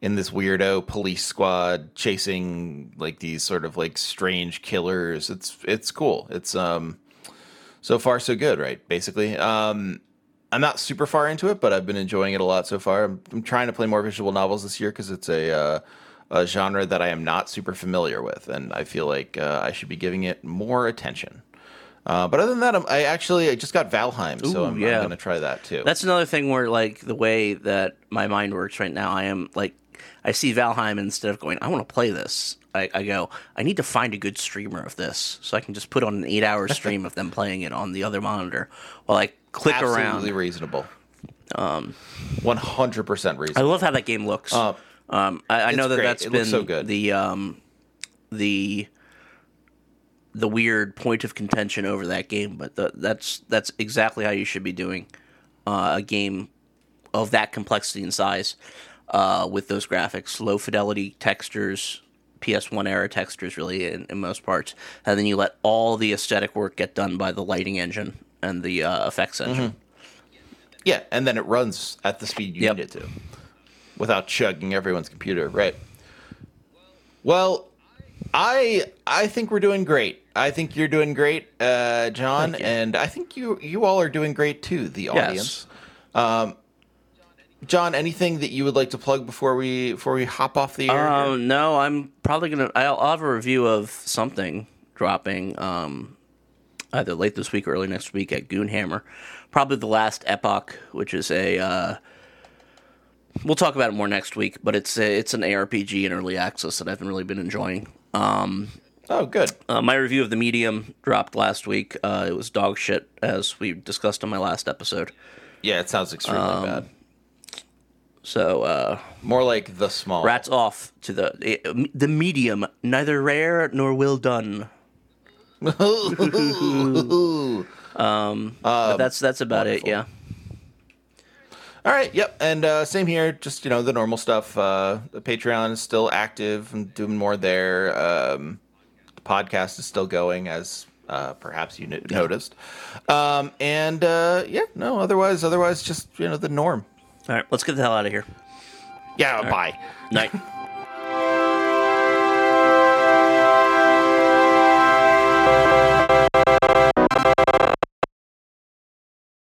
Speaker 1: in this weirdo police squad chasing like these sort of like strange killers. It's it's cool. It's um so far so good, right? Basically, um, I'm not super far into it, but I've been enjoying it a lot so far. I'm, I'm trying to play more visual novels this year because it's a, uh, a genre that I am not super familiar with, and I feel like uh, I should be giving it more attention. Uh, but other than that, I'm, I actually I just got Valheim, so I'm,
Speaker 2: yeah.
Speaker 1: I'm going to try that too.
Speaker 2: That's another thing where, like, the way that my mind works right now, I am like, I see Valheim instead of going, I want to play this. I, I go, I need to find a good streamer of this so I can just put on an eight hour (laughs) stream of them playing it on the other monitor while I click
Speaker 1: Absolutely
Speaker 2: around.
Speaker 1: reasonable. Um, 100% reasonable.
Speaker 2: I love how that game looks.
Speaker 1: Uh,
Speaker 2: um, I, I know that
Speaker 1: great.
Speaker 2: that's
Speaker 1: It
Speaker 2: been
Speaker 1: so good.
Speaker 2: the um, the the weird point of contention over that game, but the, that's that's exactly how you should be doing uh, a game of that complexity and size uh, with those graphics, low fidelity textures, PS1 era textures, really in, in most parts, and then you let all the aesthetic work get done by the lighting engine and the uh, effects engine.
Speaker 1: Yeah, and then it runs at the speed you
Speaker 2: Yep.
Speaker 1: need it to without chugging everyone's computer, right? Well, I I think we're doing great. I think you're doing great, uh, John, and I think you you all are doing great too, the audience. Um, John, anything that you would like to plug before we before we hop off the air? here?
Speaker 2: Um, no, I'm probably gonna. I'll, I'll have a review of something dropping um, either late this week or early next week at Goonhammer. Probably the last Epoch, which is a. Uh, we'll talk about it more next week, but it's a, it's an ARPG in early access that I've been really been enjoying.
Speaker 1: Um, Oh, good.
Speaker 2: Uh, my review of the Medium dropped last week. Uh, it was dog shit, as we discussed on my last episode.
Speaker 1: Yeah, it sounds extremely
Speaker 2: Um,
Speaker 1: bad.
Speaker 2: So uh,
Speaker 1: More like the small.
Speaker 2: rats off to the eh, the Medium, neither rare nor well done. (laughs) But that's that's about it. Yeah.
Speaker 1: All right. Yep. And uh, same here. Just you know the normal stuff. Uh, the Patreon is still active and doing more there. Um, the podcast is still going, as uh, perhaps you no- noticed. Um, and uh, yeah, no. Otherwise, otherwise, just you know the norm.
Speaker 2: All right, let's get the hell out of here.
Speaker 1: Yeah. Bye.
Speaker 2: Night. (laughs)